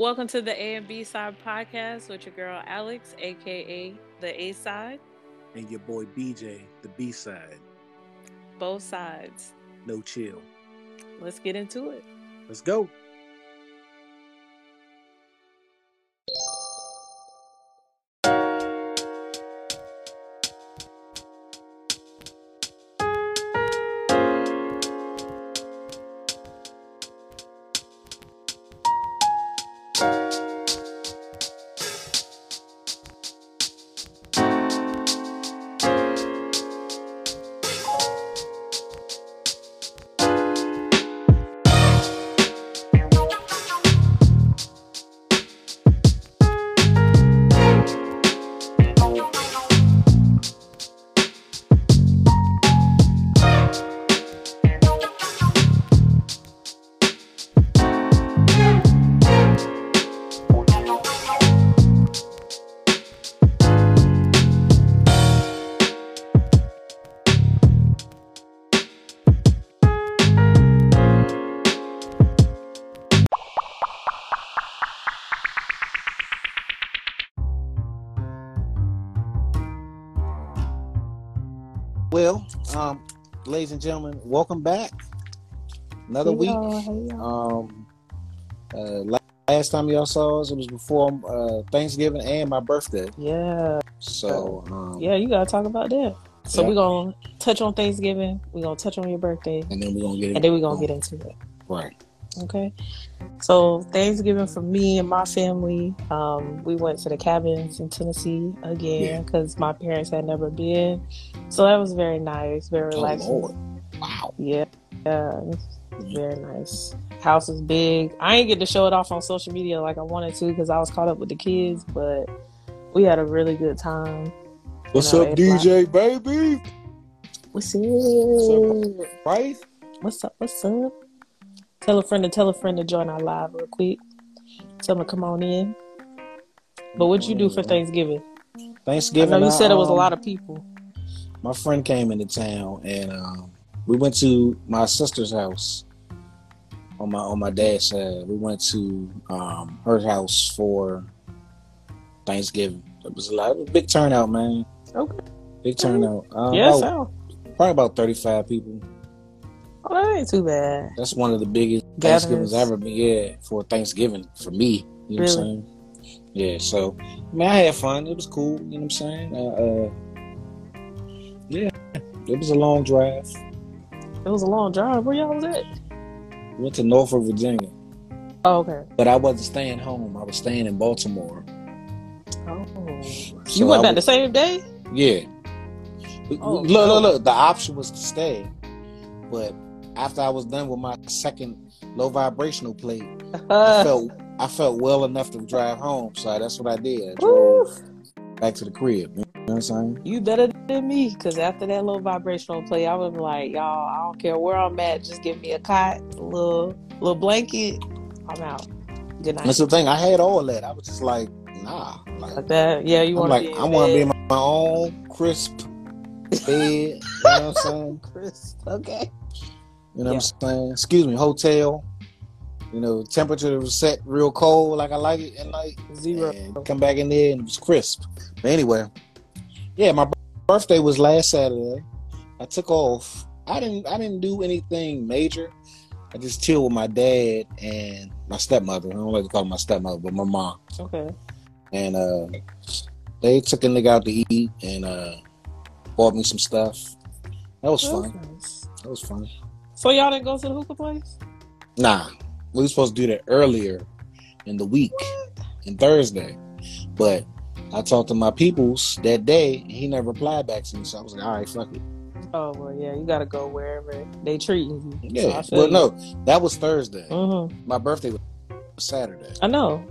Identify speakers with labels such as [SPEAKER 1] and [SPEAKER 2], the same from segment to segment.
[SPEAKER 1] Welcome to the A and B side podcast with your girl Alex, aka the A side.
[SPEAKER 2] And your boy BJ, the B side.
[SPEAKER 1] Both sides.
[SPEAKER 2] No chill.
[SPEAKER 1] Let's get into it.
[SPEAKER 2] Let's go. Ladies and gentlemen, welcome back. Another
[SPEAKER 1] Hey,
[SPEAKER 2] week.
[SPEAKER 1] y'all. Hey, y'all.
[SPEAKER 2] Um, uh, la- last time y'all saw us, it was before uh, Thanksgiving and my birthday.
[SPEAKER 1] Yeah,
[SPEAKER 2] So, um,
[SPEAKER 1] yeah, you gotta talk about that. So
[SPEAKER 2] Yeah.
[SPEAKER 1] we're gonna touch on Thanksgiving. We're gonna touch on your birthday,
[SPEAKER 2] and then we're gonna get it.
[SPEAKER 1] and then we're gonna get into it.
[SPEAKER 2] right.
[SPEAKER 1] Okay. So Thanksgiving for me and my family, um, we went to the cabins in Tennessee again because my parents had never been. So that was very nice, very
[SPEAKER 2] Oh
[SPEAKER 1] relaxing.
[SPEAKER 2] Lord! Wow.
[SPEAKER 1] Yeah, yeah, very nice. House is big. I ain't get to show it off on social media like I wanted to because I was caught up with the kids, but we had a really good time.
[SPEAKER 2] What's
[SPEAKER 1] know,
[SPEAKER 2] up,
[SPEAKER 1] like-
[SPEAKER 2] DJ baby?
[SPEAKER 1] What's up?
[SPEAKER 2] Right?
[SPEAKER 1] What's up? What's up? Tell a friend to tell a friend to join our live real quick. Tell them to come on in. But what'd you do for Thanksgiving? I
[SPEAKER 2] Thanksgiving.
[SPEAKER 1] know you said it was a
[SPEAKER 2] um,
[SPEAKER 1] lot of people.
[SPEAKER 2] my friend came into town and um, we went to my sister's house on my on my dad's side. We went to um, her house for Thanksgiving. It was a lot, a big turnout, man.
[SPEAKER 1] Okay.
[SPEAKER 2] Big turnout. Uh,
[SPEAKER 1] Yeah,
[SPEAKER 2] about- probably about thirty five people.
[SPEAKER 1] Oh, that ain't too bad.
[SPEAKER 2] That's one of the biggest
[SPEAKER 1] Gatherings.
[SPEAKER 2] Thanksgivings ever been. Yeah, for Thanksgiving for me. You know what I'm saying? Yeah. So, I mean, I had fun. It was cool. You know what I'm saying? Uh, uh, yeah, it was a long drive.
[SPEAKER 1] It was a long drive. Where y'all was at?
[SPEAKER 2] Went to Norfolk, Virginia.
[SPEAKER 1] Oh, okay.
[SPEAKER 2] But I wasn't staying home. I was staying in Baltimore.
[SPEAKER 1] Oh.
[SPEAKER 2] So
[SPEAKER 1] you went
[SPEAKER 2] I
[SPEAKER 1] back the same day?
[SPEAKER 2] Yeah.
[SPEAKER 1] Oh,
[SPEAKER 2] look,
[SPEAKER 1] no.
[SPEAKER 2] look, look. The option was to stay, but after I was done with my second low vibrational plate, I
[SPEAKER 1] Uh,
[SPEAKER 2] felt I felt well enough to drive home. So that's what I did. I drove back to the crib. You know what I'm saying?
[SPEAKER 1] You better than me, because after that low vibrational play, I was like, y'all, I don't care where I'm at, just give me a cot, a little little blanket, I'm out. Good night.
[SPEAKER 2] That's the thing. I had all that. I was just like, nah. Like,
[SPEAKER 1] Like that, yeah. You want
[SPEAKER 2] like,
[SPEAKER 1] to be?
[SPEAKER 2] I want to be in my, my own crisp bed. you know what I'm saying?
[SPEAKER 1] Chris. Okay.
[SPEAKER 2] You know
[SPEAKER 1] Yeah.
[SPEAKER 2] what I'm saying? Excuse me, hotel. You know, temperature was set real cold, like I like it, and like
[SPEAKER 1] Zero.
[SPEAKER 2] and come back in there and it was crisp. But anyway, yeah, my birthday was last Saturday. I took off. I didn't. I didn't do anything major. I just chilled with my dad and my stepmother. I don't like to call her my stepmother, but my mom.
[SPEAKER 1] Okay.
[SPEAKER 2] And uh, they took a nigga out to eat and uh, bought me some stuff. That was fun. That was fun.
[SPEAKER 1] So y'all didn't go to the hookah place?
[SPEAKER 2] Nah, we were supposed to do that earlier in the week, in Thursday. But I talked to my peoples that day, and he never replied back to me. So I was like, all right, fuck it.
[SPEAKER 1] Oh well, yeah. You gotta go wherever they treating you.
[SPEAKER 2] Yeah. well, no, that was Thursday.
[SPEAKER 1] Mm-hmm.
[SPEAKER 2] My birthday was Saturday.
[SPEAKER 1] I know.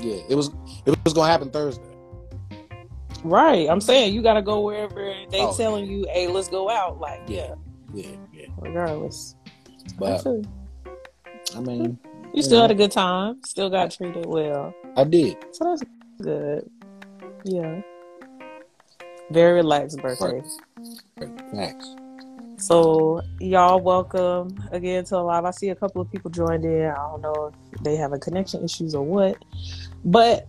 [SPEAKER 2] Yeah, it was. It was gonna happen Thursday.
[SPEAKER 1] Right. I'm saying you gotta go wherever they
[SPEAKER 2] Oh.
[SPEAKER 1] telling you, hey, let's go out. Like,
[SPEAKER 2] Yeah, yeah, yeah.
[SPEAKER 1] regardless.
[SPEAKER 2] But. I mean,
[SPEAKER 1] You still
[SPEAKER 2] Yeah.
[SPEAKER 1] had a good time. Still got treated well.
[SPEAKER 2] I did.
[SPEAKER 1] So that's good. Yeah. Very relaxed birthday.
[SPEAKER 2] Facts.
[SPEAKER 1] So y'all welcome again to live. I see a couple of people joined in. I don't know if they have a connection issues or what, but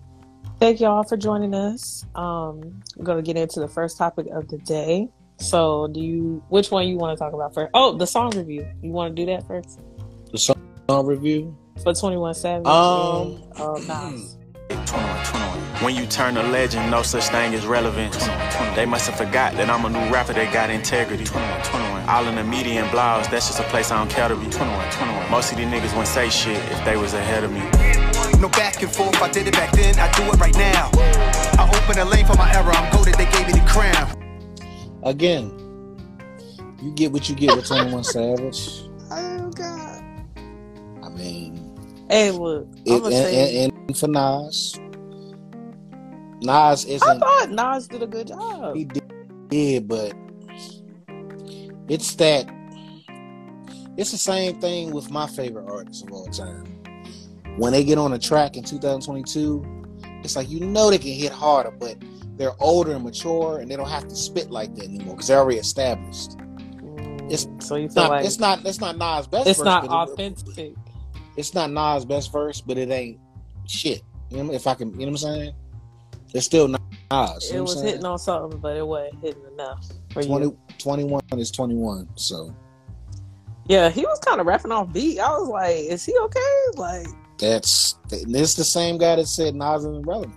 [SPEAKER 1] thank y'all for joining us. Um, we're gonna get into the first topic of the day. So, do you? Which one you want to talk about first? Oh, the song review. You want to do that first
[SPEAKER 2] The song review.
[SPEAKER 1] for Twenty One Savage?
[SPEAKER 2] Um,
[SPEAKER 1] and, uh, Nas.
[SPEAKER 3] 21, 21. When you turn a legend, no such thing as relevance. 21, They must have forgot that I'm a new rapper that got integrity. 21, 21. All in the media and blogs, that's just a place I don't care to be. 21, 21. Most of these niggas wouldn't say shit if they was ahead of me.
[SPEAKER 4] No back and forth, I did it back then, I do it right now. I open a lane for my era, I'm goaded, they gave me the crown.
[SPEAKER 2] Again, you get what you get with Twenty One Savage.
[SPEAKER 1] Oh God.
[SPEAKER 2] I mean,
[SPEAKER 1] Hey, look. I'm
[SPEAKER 2] it,
[SPEAKER 1] gonna say.
[SPEAKER 2] and, and, and for Nas, Nas isn't.
[SPEAKER 1] I thought Nas did a good job.
[SPEAKER 2] He did, but it's that. It's the same thing with my favorite artists of all time. When they get on a track in 2022, it's like you know they can hit harder, but they're older and mature, and they don't have to spit like that anymore because they're already established. It's
[SPEAKER 1] Mm, so you feel
[SPEAKER 2] not,
[SPEAKER 1] like
[SPEAKER 2] it's not. It's not Nas' best.
[SPEAKER 1] it's
[SPEAKER 2] verse,
[SPEAKER 1] not
[SPEAKER 2] but it-
[SPEAKER 1] authentic.
[SPEAKER 2] it's not Nas' best verse, but it ain't shit. You know, if I can, you know what I'm saying? It's still Nas. You know
[SPEAKER 1] It
[SPEAKER 2] what I'm
[SPEAKER 1] was hitting on something, but it wasn't hitting enough for
[SPEAKER 2] 20,
[SPEAKER 1] you.
[SPEAKER 2] 21 is 21. So
[SPEAKER 1] Yeah, he was kind of rapping off beat. I was like, is he okay? Like,
[SPEAKER 2] that's this the same guy that said Nas isn't relevant.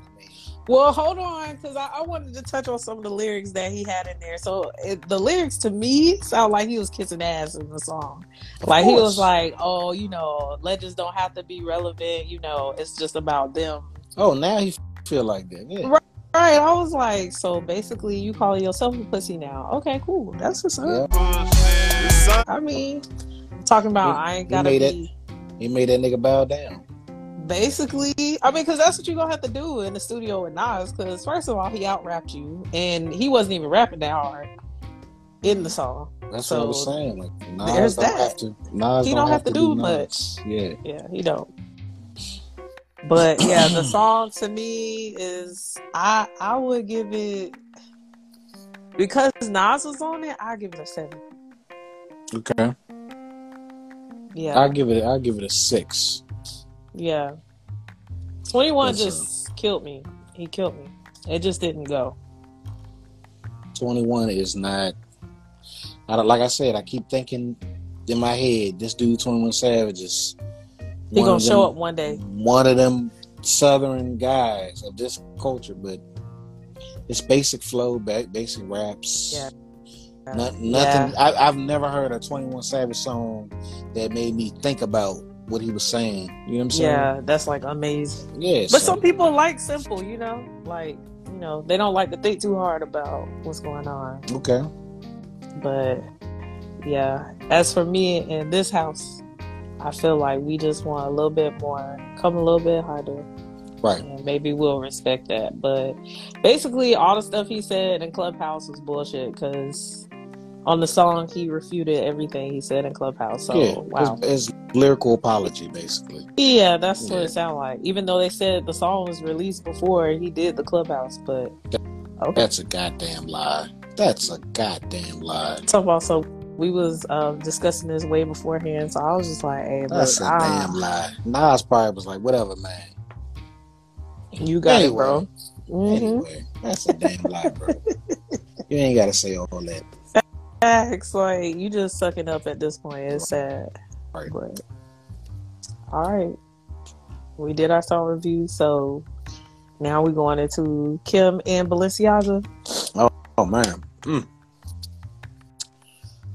[SPEAKER 1] Well, hold on, because I, I wanted to touch on some of the lyrics that he had in there. So it, the lyrics to me sound like he was kissing ass in the song.
[SPEAKER 2] Of
[SPEAKER 1] Like he was like, oh, you know, legends don't have to be relevant. You know, it's just about them.
[SPEAKER 2] Oh, now he feel like that. Yeah.
[SPEAKER 1] Right. Right, I was like, so basically, you calling yourself a pussy now? Okay, cool. That's what's up.
[SPEAKER 2] yeah.
[SPEAKER 1] I mean, talking about
[SPEAKER 2] He-
[SPEAKER 1] I ain't gotta
[SPEAKER 2] made it.
[SPEAKER 1] be.
[SPEAKER 2] He made that nigga bow down.
[SPEAKER 1] Basically, I mean, because that's what you're gonna have to do in the studio with Nas. Because first of all, he out rapped you, and he wasn't even rapping that hard in the song.
[SPEAKER 2] That's what I was saying. Like Nas
[SPEAKER 1] there's
[SPEAKER 2] don't
[SPEAKER 1] that.
[SPEAKER 2] have to. Nas
[SPEAKER 1] he don't have to
[SPEAKER 2] be
[SPEAKER 1] do much.
[SPEAKER 2] Yeah.
[SPEAKER 1] Yeah, he don't. But yeah, the song to me is I I would give it because Nas was on it. I give it a seven.
[SPEAKER 2] Okay.
[SPEAKER 1] Yeah,
[SPEAKER 2] I'll give it. I'll give it a six.
[SPEAKER 1] Yeah. Twenty one
[SPEAKER 2] Yes, sir.
[SPEAKER 1] just killed me. He killed me. It just didn't go.
[SPEAKER 2] Twenty one is not. I don't, like I said, I keep thinking in my head, this dude, Twenty One Savage, is
[SPEAKER 1] He gonna show up one day.
[SPEAKER 2] One of them Southern guys of this culture, but it's basic flow, ba- basic raps.
[SPEAKER 1] Yeah.
[SPEAKER 2] No- nothing.
[SPEAKER 1] Yeah.
[SPEAKER 2] I, I've never heard a Twenty One Savage song that made me think about what he was saying. You know what I'm saying?
[SPEAKER 1] Yeah, that's like amazing.
[SPEAKER 2] Yeah.
[SPEAKER 1] But
[SPEAKER 2] so-
[SPEAKER 1] some people like simple, you know, like you know they don't like to think too hard about what's going on.
[SPEAKER 2] Okay.
[SPEAKER 1] But yeah, as for me in this house, I feel like we just want a little bit more, come a little bit harder,
[SPEAKER 2] Right.
[SPEAKER 1] and maybe we'll respect that. But basically, all the stuff he said in Clubhouse was bullshit because on the song he refuted everything he said in Clubhouse. So
[SPEAKER 2] yeah.
[SPEAKER 1] wow,
[SPEAKER 2] It's, it's lyrical apology, basically.
[SPEAKER 1] yeah, that's what it sounded like. Even though they said the song was released before he did the Clubhouse, but okay.
[SPEAKER 2] That's a goddamn lie. That's a goddamn lie.
[SPEAKER 1] Talk about so we was um, discussing this way beforehand, so I was just like, "Hey,
[SPEAKER 2] That's
[SPEAKER 1] look,
[SPEAKER 2] a
[SPEAKER 1] ah,
[SPEAKER 2] damn lie. Nas probably was like, whatever, man.
[SPEAKER 1] you got it,
[SPEAKER 2] Anyway.
[SPEAKER 1] bro." Mhm.
[SPEAKER 2] Anyway, that's a damn lie, bro. you ain't got to say all that.
[SPEAKER 1] Facts, like you just sucking up at this point. It's sad,
[SPEAKER 2] Right.
[SPEAKER 1] but all right, we did our song review, so now we're going into Kim and Balenciaga.
[SPEAKER 2] Oh, man. Mm.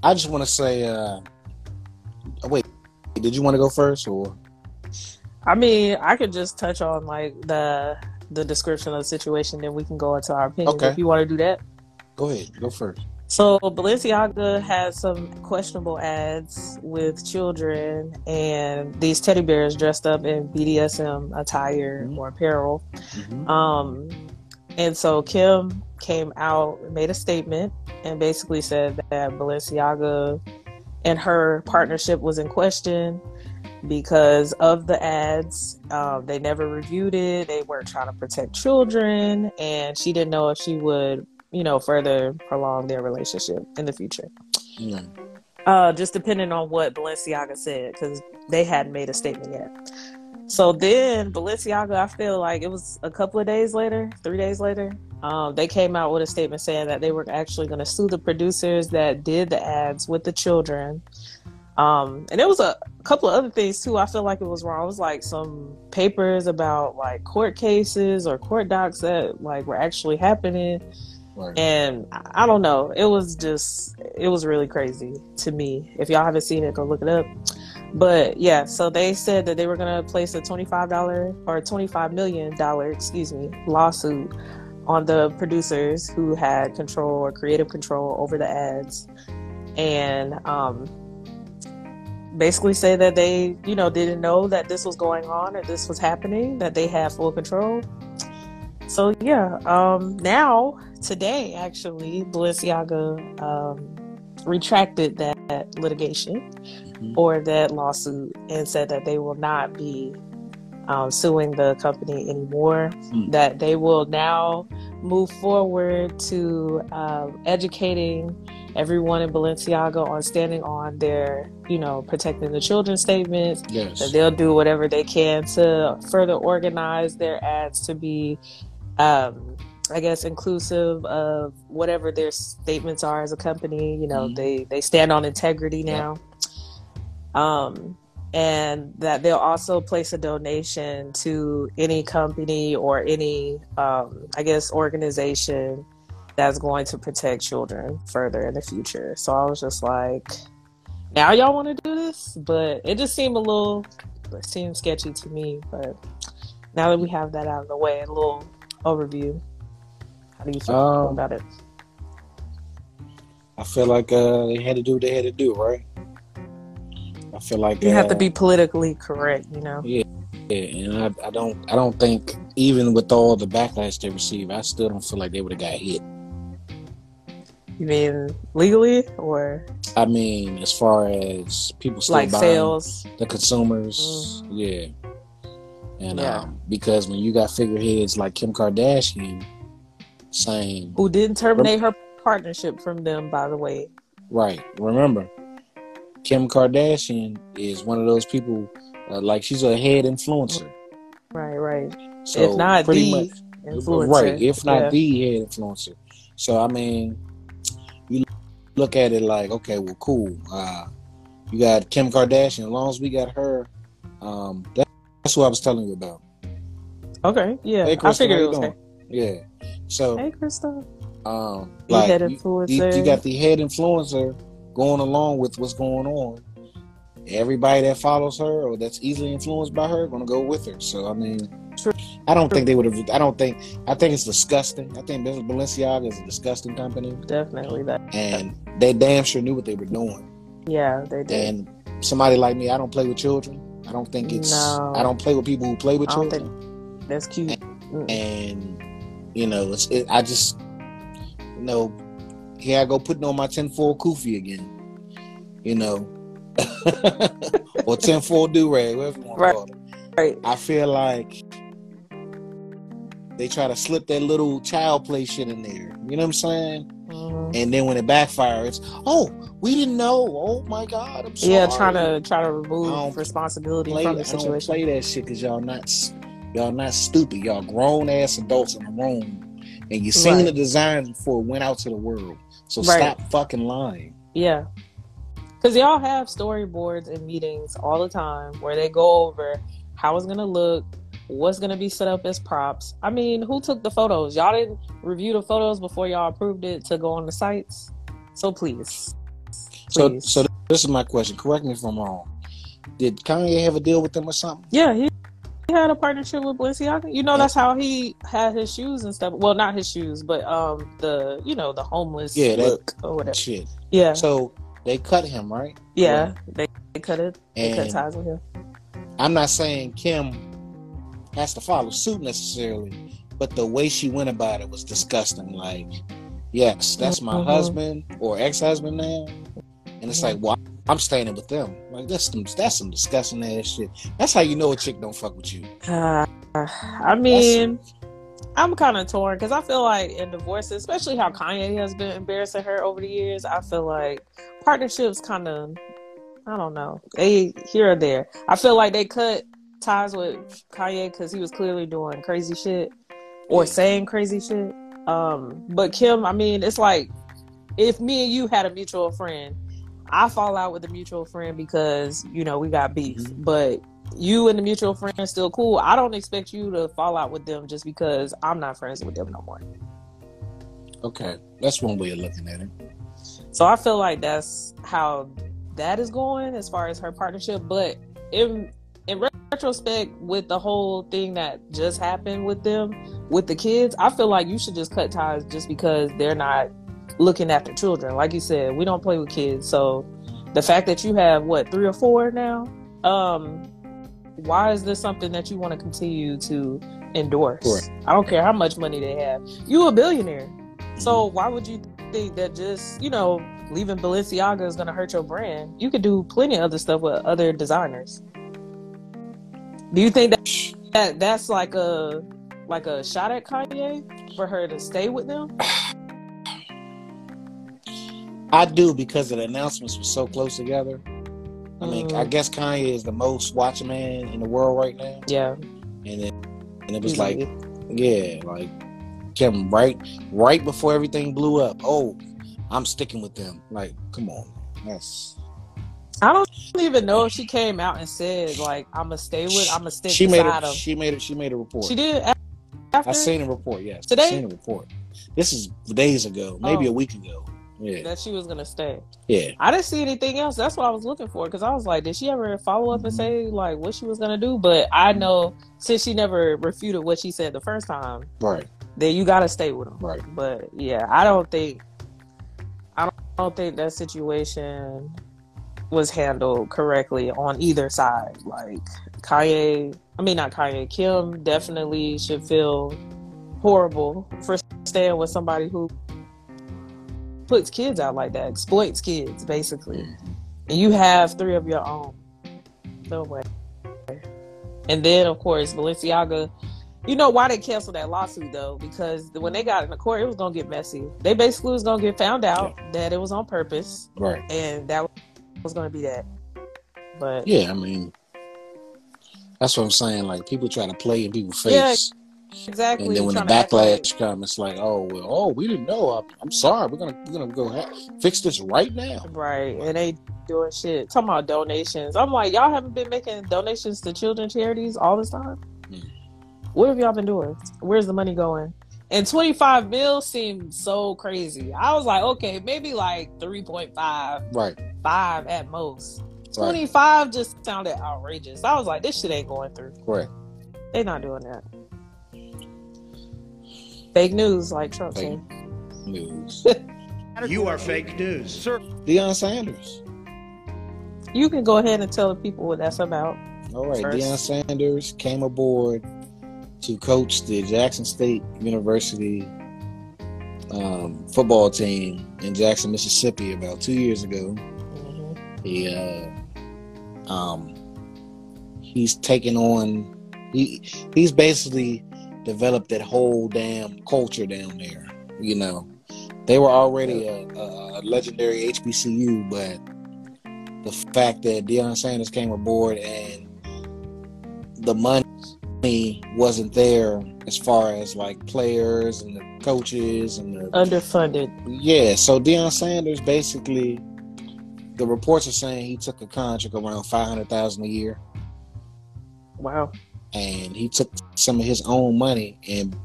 [SPEAKER 2] I just want to say, uh, wait, did you want to go first or?
[SPEAKER 1] I mean, I could just touch on like the the description of the situation, then we can go into our opinion.
[SPEAKER 2] Okay.
[SPEAKER 1] if you want to do that.
[SPEAKER 2] Go ahead, go first.
[SPEAKER 1] So Balenciaga has some questionable ads with children and these teddy bears dressed up in BDSM attire
[SPEAKER 2] Mhm.
[SPEAKER 1] or apparel.
[SPEAKER 2] Mhm.
[SPEAKER 1] Um, and so Kim came out, made a statement, and basically said that Balenciaga and her partnership was in question because of the ads. Um, they never reviewed it. They weren't trying to protect children, and she didn't know if she would, you know, further prolong their relationship in the future.
[SPEAKER 2] Yeah.
[SPEAKER 1] Uh, just depending on what Balenciaga said, because they hadn't made a statement yet. So then Balenciaga, I feel like it was a couple of days later, three days later, um, they came out with a statement saying that they were actually going to sue the producers that did the ads with the children. Um, and it was a couple of other things too. I feel like it was wrong. It was like some papers about like court cases or court docs that like were actually happening. And I don't know. It was just, it was really crazy to me. If y'all haven't seen it, go look it up. But yeah, so they said that they were going to place a $25 or $25 million, excuse me, lawsuit on the producers who had control or creative control over the ads. And um, basically say that they, you know, didn't know that this was going on or this was happening, that they had full control. So yeah, um, now today actually, Balenciaga um, retracted that, litigation mm-hmm. or that lawsuit and said that they will not be um, suing the company anymore. Mm. That they will now move forward to uh, educating everyone in Balenciaga on standing on their, you know, protecting the children statements.
[SPEAKER 2] Yes.
[SPEAKER 1] That they'll do whatever they can to further organize their ads to be um, I guess inclusive of whatever their statements are as a company. You know, mm-hmm. they they stand on integrity now. Yeah. Um, and that they'll also place a donation to any company or any, um, I guess, organization that's going to protect children further in the future. So I was just like, now y'all want to do this, but it just seemed a little, it seemed sketchy to me. But now that we have that out of the way, a little overview. How do you feel um, about it?
[SPEAKER 2] I feel like uh, they had to do what they had to do, right? I feel like
[SPEAKER 1] you uh, have to uh, be politically correct, you know.
[SPEAKER 2] Yeah, yeah, and I, I don't, I don't think even with all the backlash they receive, I still don't feel like they would have got hit.
[SPEAKER 1] You mean legally or?
[SPEAKER 2] I mean, as far as people still
[SPEAKER 1] like sales,
[SPEAKER 2] the consumers, mm. yeah. And yeah. um, because when you got figureheads like Kim Kardashian saying
[SPEAKER 1] who didn't terminate her partnership from them, by the way.
[SPEAKER 2] Right. Remember, Kim Kardashian is one of those people uh, like she's a head influencer.
[SPEAKER 1] Right. Right. So if not the much, influencer,
[SPEAKER 2] right? If not yeah. the head influencer. So I mean, you look at it like, okay, well, cool. Uh, you got Kim Kardashian. As long as we got her, um, that's what I was telling you about.
[SPEAKER 1] Okay, yeah. Hey, Crystal, I figured it was
[SPEAKER 2] Yeah. So
[SPEAKER 1] Hey Crystal.
[SPEAKER 2] Um like head influencer. You, you, got the head influencer going along with what's going on. Everybody that follows her or that's easily influenced by her gonna go with her. So I mean True. I don't True. think they would have I don't think I think it's disgusting. I think Balenciaga is a disgusting company.
[SPEAKER 1] Definitely that
[SPEAKER 2] and they damn sure knew what they were doing.
[SPEAKER 1] Yeah, they did.
[SPEAKER 2] And somebody like me, I don't play with children. I don't think it's. No. I don't play with people who play with children.
[SPEAKER 1] that's cute.
[SPEAKER 2] And, mm. and, you know, it's. It, I just, you know, here I go putting on my tinfoil kufi again. You know, or tinfoil do rag, whatever you want right. to call it.
[SPEAKER 1] Right.
[SPEAKER 2] I feel like they try to slip that little child play shit in there. You know what I'm saying? Mm-hmm. And then when it backfires, oh, we didn't know. Oh my God, I'm sorry.
[SPEAKER 1] Yeah, trying to try to remove responsibility
[SPEAKER 2] play,
[SPEAKER 1] from the situation.
[SPEAKER 2] I don't play that shit because y'all not y'all not stupid. Y'all grown ass adults in the room, and you seen right. the designs before it went out to the world. So right. stop fucking lying.
[SPEAKER 1] Yeah, because y'all have storyboards and meetings all the time where they go over how it's gonna look, what's going to be set up as props. I mean, who took the photos? Y'all didn't review the photos before y'all approved it to go on the sites. So please.
[SPEAKER 2] please. So, so this is my question. Correct me if I'm wrong. Did Kanye have a deal with them or something?
[SPEAKER 1] Yeah, he, he had a partnership with Balenciaga. You know, that's how he had his shoes and stuff. Well, not his shoes, but um, the you know the homeless
[SPEAKER 2] yeah,
[SPEAKER 1] look or whatever.
[SPEAKER 2] Shit.
[SPEAKER 1] Yeah.
[SPEAKER 2] So they cut him, right?
[SPEAKER 1] Yeah, they, they cut it. They and cut ties with him.
[SPEAKER 2] I'm not saying Kim has to follow suit necessarily, but the way she went about it was disgusting. Like, yes, that's my mm-hmm. husband or ex-husband now, and it's like, well, I'm standing with them. Like that's some that's some disgusting ass shit. That's how you know a chick don't fuck with you.
[SPEAKER 1] Uh, I mean. I'm kind of torn because I feel like in divorces, especially how Kanye has been embarrassing her over the years, I feel like partnerships kind of, I don't know, they here or there. I feel like they cut ties with Kanye because he was clearly doing crazy shit or saying crazy shit. Um, but Kim, I mean, it's like if me and you had a mutual friend, I fall out with a mutual friend because you know we got beef,
[SPEAKER 2] Mhm.
[SPEAKER 1] but you and the mutual friend are still cool. I don't expect you to fall out with them just because I'm not friends with them no more.
[SPEAKER 2] Okay, that's one way of looking at it.
[SPEAKER 1] So I feel like that's how that is going as far as her partnership. But in retrospect, with the whole thing that just happened with them, with the kids, I feel like you should just cut ties just because they're not looking after children. Like you said, we don't play with kids. So the fact that you have what three or four now, um, why is this something that you want to continue to endorse?
[SPEAKER 2] Correct.
[SPEAKER 1] I don't care how much money they have. You a billionaire. So why would you think that just you know leaving Balenciaga is gonna hurt your brand? You could do plenty of other stuff with other designers. Do you think that, that that's like a like a shot at Kanye for her to stay with them?
[SPEAKER 2] I do because the announcements were so close together. I mean,
[SPEAKER 1] Mm.
[SPEAKER 2] I guess Kanye is the most watched man in the world right now,
[SPEAKER 1] Yeah,
[SPEAKER 2] and it and it was like, yeah, like Kevin right right before everything blew up. Oh, I'm sticking with them. Like, come on, that's
[SPEAKER 1] I don't even know if she came out and said like I'm gonna stay with I'm gonna stick
[SPEAKER 2] she made it.
[SPEAKER 1] him.
[SPEAKER 2] She made it. She made a report.
[SPEAKER 1] She did after.
[SPEAKER 2] I seen a report. Yes,
[SPEAKER 1] Today?
[SPEAKER 2] I seen a report. This is days ago, maybe
[SPEAKER 1] Oh.
[SPEAKER 2] a week ago. Yeah,
[SPEAKER 1] that she was gonna stay.
[SPEAKER 2] yeah.
[SPEAKER 1] I didn't see anything else. That's what I was looking for because I was like, did she ever follow up and mm-hmm. say like what she was gonna do? But I mm-hmm. know since she never refuted what she said the first time,
[SPEAKER 2] Right,
[SPEAKER 1] then you gotta stay with him.
[SPEAKER 2] right.
[SPEAKER 1] But yeah, I don't think I don't, I don't think that situation was handled correctly on either side. Like Kanye, I mean not Kanye, Kim definitely should feel horrible for staying with somebody who puts kids out like that, exploits kids basically. Mm-hmm. And you have three of your own. No way. And then of course Balenciaga you know why they canceled that lawsuit though? Because when they got in the court, it was gonna get messy. They basically was gonna get found out that it was on purpose,
[SPEAKER 2] Right.
[SPEAKER 1] and that was gonna be that. But
[SPEAKER 2] Yeah, I mean, that's what I'm saying. Like people try to play in people's
[SPEAKER 1] Yeah,
[SPEAKER 2] face,
[SPEAKER 1] exactly.
[SPEAKER 2] and then when the
[SPEAKER 1] trying to like-
[SPEAKER 2] backlash comes, it's like, oh well, oh we didn't know. I'm, I'm sorry. We're gonna we're gonna go ha- fix this right now.
[SPEAKER 1] right, and they doing shit. Talking about donations. I'm like, y'all haven't been making donations to children charities all this time.
[SPEAKER 2] Hmm.
[SPEAKER 1] What have y'all been doing? Where's the money going? And 25 mil seemed so crazy. I was like, okay, maybe like 3.5,
[SPEAKER 2] Right.
[SPEAKER 1] 5 at most.
[SPEAKER 2] Right.
[SPEAKER 1] 25 just sounded outrageous. I was like, this shit ain't going through.
[SPEAKER 2] Correct.
[SPEAKER 1] They're not doing that. Fake news, like Trump
[SPEAKER 2] Fake
[SPEAKER 1] said.
[SPEAKER 2] news.
[SPEAKER 5] You are fake news. Sir,
[SPEAKER 2] Deion Sanders.
[SPEAKER 1] You can go ahead and tell the people what that's about.
[SPEAKER 2] All right.
[SPEAKER 1] First.
[SPEAKER 2] Deion Sanders came aboard to coach the Jackson State University um, football team in Jackson, Mississippi, about two years ago.
[SPEAKER 1] Mhm.
[SPEAKER 2] He uh, um, he's taken on. He he's basically developed that whole damn culture down there. You know, they were already a, a legendary HBCU, but the fact that Deion Sanders came aboard and the money wasn't there as far as like players and the coaches and the
[SPEAKER 1] Underfunded.
[SPEAKER 2] yeah, so Deion Sanders basically, the reports are saying he took a contract around five hundred thousand a year,
[SPEAKER 1] Wow.
[SPEAKER 2] and he took some of his own money and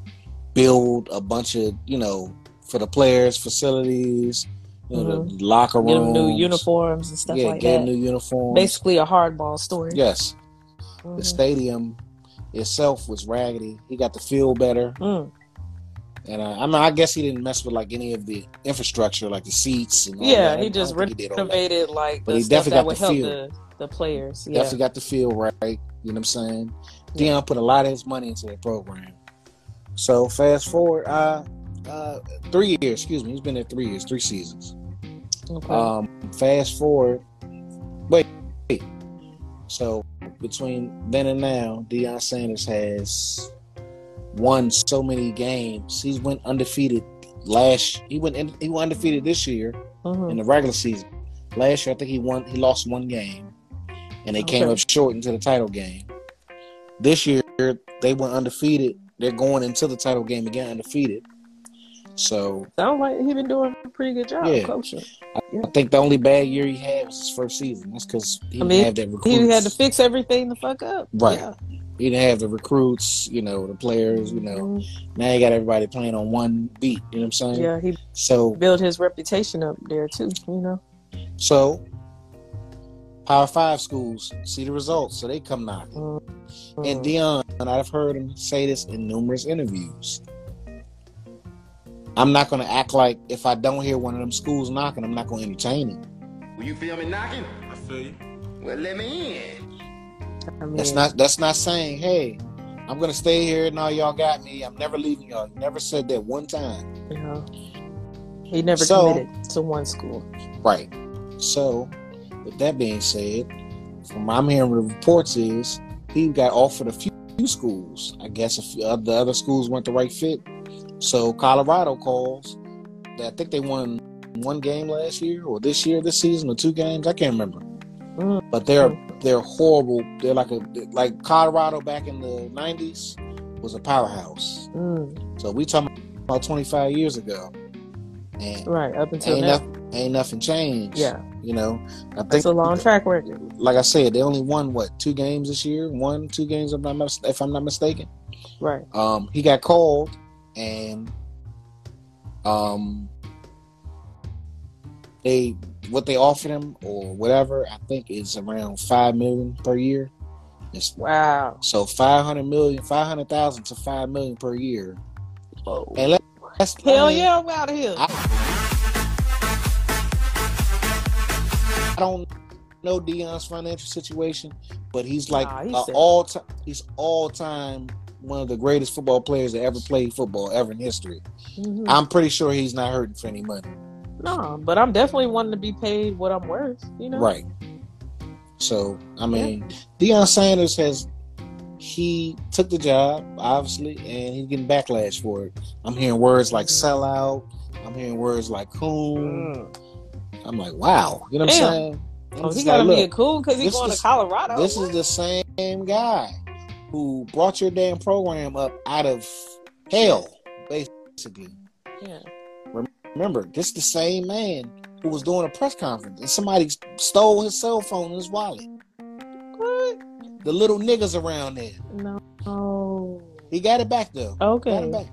[SPEAKER 2] build a bunch of you know for the players facilities, you know, the locker
[SPEAKER 1] Give
[SPEAKER 2] rooms,
[SPEAKER 1] them new uniforms and stuff
[SPEAKER 2] yeah,
[SPEAKER 1] like
[SPEAKER 2] get
[SPEAKER 1] that.
[SPEAKER 2] new uniforms.
[SPEAKER 1] Basically a hardball story.
[SPEAKER 2] yes, the
[SPEAKER 1] Mhm.
[SPEAKER 2] stadium itself was raggedy. He got to feel better,
[SPEAKER 1] Mm.
[SPEAKER 2] and uh, I mean, I guess he didn't mess with like any of the infrastructure, like the seats and all
[SPEAKER 1] Yeah,
[SPEAKER 2] that.
[SPEAKER 1] He just
[SPEAKER 2] think he did all that.
[SPEAKER 1] renovated like
[SPEAKER 2] But
[SPEAKER 1] the
[SPEAKER 2] he
[SPEAKER 1] stuff
[SPEAKER 2] definitely
[SPEAKER 1] that
[SPEAKER 2] got
[SPEAKER 1] would
[SPEAKER 2] the
[SPEAKER 1] help
[SPEAKER 2] feel.
[SPEAKER 1] the, the players. Yeah.
[SPEAKER 2] Definitely got the feel right. You know what I'm saying? Yeah. Deion put a lot of his money into that program. So fast forward, uh, uh, three years. Excuse me, he's been there three years, three seasons.
[SPEAKER 1] Okay.
[SPEAKER 2] Um, fast forward, wait, wait. So between then and now, Deion Sanders has won so many games. He's went undefeated last. He went in, he went undefeated this year
[SPEAKER 1] Mhm.
[SPEAKER 2] in the regular season. Last year, I think he won. He lost one game, and they came up short into the title game. This year, they went undefeated. They're going into the title game again undefeated. So
[SPEAKER 1] Sounds like he been doing a pretty good job
[SPEAKER 2] Yeah.
[SPEAKER 1] coaching.
[SPEAKER 2] I think the only bad year he had was his first season. That's because he
[SPEAKER 1] I
[SPEAKER 2] didn't have that recruits.
[SPEAKER 1] He had to fix everything the fuck up.
[SPEAKER 2] Right.
[SPEAKER 1] Yeah.
[SPEAKER 2] He didn't have the recruits. You know, the players. You know,
[SPEAKER 1] Mhm.
[SPEAKER 2] now he got everybody playing on one beat. You know what I'm saying?
[SPEAKER 1] Yeah, he
[SPEAKER 2] So
[SPEAKER 1] built his reputation up there too. You know.
[SPEAKER 2] so. Power five schools see the results, so they come knocking.
[SPEAKER 1] Mm-hmm.
[SPEAKER 2] And Deion, and I've heard him say this in numerous interviews. I'm not going to act like if I don't hear one of them schools knocking, I'm not going to entertain it.
[SPEAKER 6] Will you feel me knocking?
[SPEAKER 3] I feel you.
[SPEAKER 6] Well, let me in.
[SPEAKER 1] I mean,
[SPEAKER 2] That's not that's not saying, hey, I'm going to stay here. No, y'all got me. I'm never leaving y'all. You never said that one time.
[SPEAKER 1] You know, he never
[SPEAKER 2] So-
[SPEAKER 1] committed to one school.
[SPEAKER 2] Right. So, with that being said, from what I'm hearing, the reports is he got offered a few, few schools. I guess a few, uh, the other schools weren't the right fit. So Colorado calls. I think they won one game last year or this year, this season, or two games. I can't remember.
[SPEAKER 1] Mm.
[SPEAKER 2] But they're they're horrible. They're like a like Colorado back in the '90s was a powerhouse.
[SPEAKER 1] Mm,
[SPEAKER 2] So we talking about 25 years ago, and
[SPEAKER 1] right up until
[SPEAKER 2] ain't
[SPEAKER 1] now.
[SPEAKER 2] nothing, ain't nothing changed.
[SPEAKER 1] Yeah,
[SPEAKER 2] You know, I think
[SPEAKER 1] it's a long track record.
[SPEAKER 2] Like I said, they only won what two games this year. One, two games, if I'm not, if I'm not mistaken.
[SPEAKER 1] Right.
[SPEAKER 2] Um, he got called, and um, they what they offered him or whatever, I think is around five million per year. It's,
[SPEAKER 1] Wow.
[SPEAKER 2] so five hundred million, five hundred thousand to five million per year.
[SPEAKER 1] Whoa.
[SPEAKER 2] And let, let's
[SPEAKER 1] Hell
[SPEAKER 2] I mean,
[SPEAKER 1] yeah, I'm out of here.
[SPEAKER 2] I don't know Deion's financial situation, but he's like
[SPEAKER 1] Nah, he's
[SPEAKER 2] all time. He's all time one of the greatest football players that ever played football ever in history.
[SPEAKER 1] Mhm.
[SPEAKER 2] I'm pretty sure he's not hurting for any money.
[SPEAKER 1] No, but I'm definitely wanting to be paid what I'm worth. You know.
[SPEAKER 2] Right. So I mean, Deion Sanders has he took the job obviously, and he's getting backlash for it. I'm hearing words like sellout. I'm hearing words like coon.
[SPEAKER 1] Mm.
[SPEAKER 2] I'm like, wow. You know what
[SPEAKER 1] Damn.
[SPEAKER 2] I'm saying? I'm
[SPEAKER 1] Oh, he gotta
[SPEAKER 2] like,
[SPEAKER 1] be a cool because he's going
[SPEAKER 2] is-
[SPEAKER 1] to Colorado.
[SPEAKER 2] This is the same guy who brought your damn program up out of hell, basically.
[SPEAKER 1] yeah.
[SPEAKER 2] Remember, this is the same man who was doing a press conference and somebody stole his cell phone and his wallet.
[SPEAKER 1] What?
[SPEAKER 2] The little niggas around there.
[SPEAKER 1] No.
[SPEAKER 2] He got it back though. Got
[SPEAKER 1] Okay.
[SPEAKER 2] it back.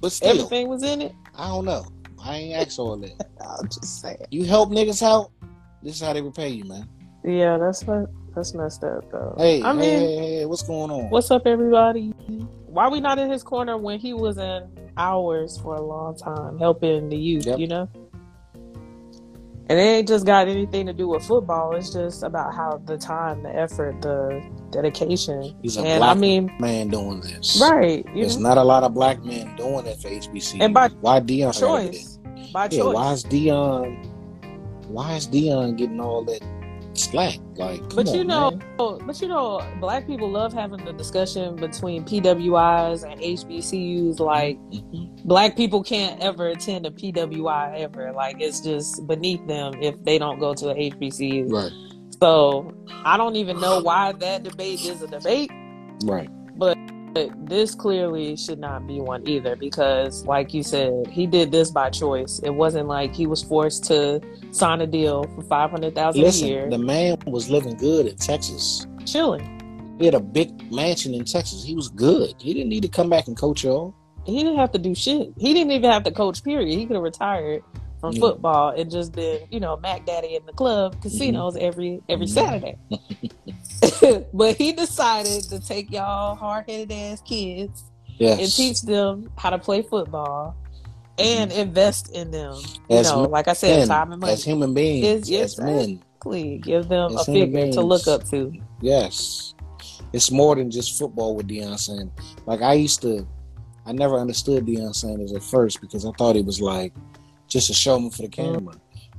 [SPEAKER 2] But still,
[SPEAKER 1] Everything was in it.
[SPEAKER 2] I don't know. I ain't asked all that.
[SPEAKER 1] I'm just saying.
[SPEAKER 2] You help niggas out, this is how they repay you, man.
[SPEAKER 1] Yeah, that's what that's messed up though.
[SPEAKER 2] Hey,
[SPEAKER 1] I
[SPEAKER 2] hey,
[SPEAKER 1] mean,
[SPEAKER 2] hey, hey, what's going on?
[SPEAKER 1] what's up, everybody? Why we not in his corner when he was in ours for a long time, helping the youth?
[SPEAKER 2] Yep.
[SPEAKER 1] You know. And it ain't just got anything to do with football. It's just about how the time, the effort, the dedication.
[SPEAKER 2] He's a
[SPEAKER 1] and
[SPEAKER 2] black
[SPEAKER 1] I mean,
[SPEAKER 2] man doing this.
[SPEAKER 1] right? You
[SPEAKER 2] There's
[SPEAKER 1] know,
[SPEAKER 2] not a lot of black men doing that for HBC.
[SPEAKER 1] And by
[SPEAKER 2] why Deion
[SPEAKER 1] choice, by
[SPEAKER 2] Yeah,
[SPEAKER 1] choice.
[SPEAKER 2] why is Deion? Why is Deion getting all that slack? Like,
[SPEAKER 1] But you
[SPEAKER 2] on,
[SPEAKER 1] know,
[SPEAKER 2] man.
[SPEAKER 1] but you know, black people love having the discussion between PWIs and HBCUs. Like,
[SPEAKER 2] Mhm.
[SPEAKER 1] black people can't ever attend a PWI ever. Like, it's just beneath them if they don't go to a HBCU.
[SPEAKER 2] right,
[SPEAKER 1] So, I don't even know why that debate is a debate.
[SPEAKER 2] right,
[SPEAKER 1] But this clearly should not be one either because, like you said, he did this by choice. It wasn't like he was forced to sign a deal for five hundred thousand a year,
[SPEAKER 2] the man was living good in Texas.
[SPEAKER 1] chilling.
[SPEAKER 2] He had a big mansion in Texas. He was good. He didn't need to come back and coach y'all.
[SPEAKER 1] he didn't have to do shit. He didn't even have to coach. Period. He could have retired from
[SPEAKER 2] Yeah.
[SPEAKER 1] football and just been, you know, Mac Daddy in the club casinos every every
[SPEAKER 2] Mhm.
[SPEAKER 1] Saturday. but he decided to take y'all hard headed ass kids and teach them how to play football and invest in them. You
[SPEAKER 2] Mm-hmm. As
[SPEAKER 1] know, like I said, time and money.
[SPEAKER 2] as human beings,
[SPEAKER 1] yes,
[SPEAKER 2] as men.
[SPEAKER 1] Exactly. Give them
[SPEAKER 2] As
[SPEAKER 1] a figure to look up to.
[SPEAKER 2] Yes, it's more than just football with Deion Sanders. Like I used to, I never understood Deion Sanders at first because I thought he was like just to show showman for the camera.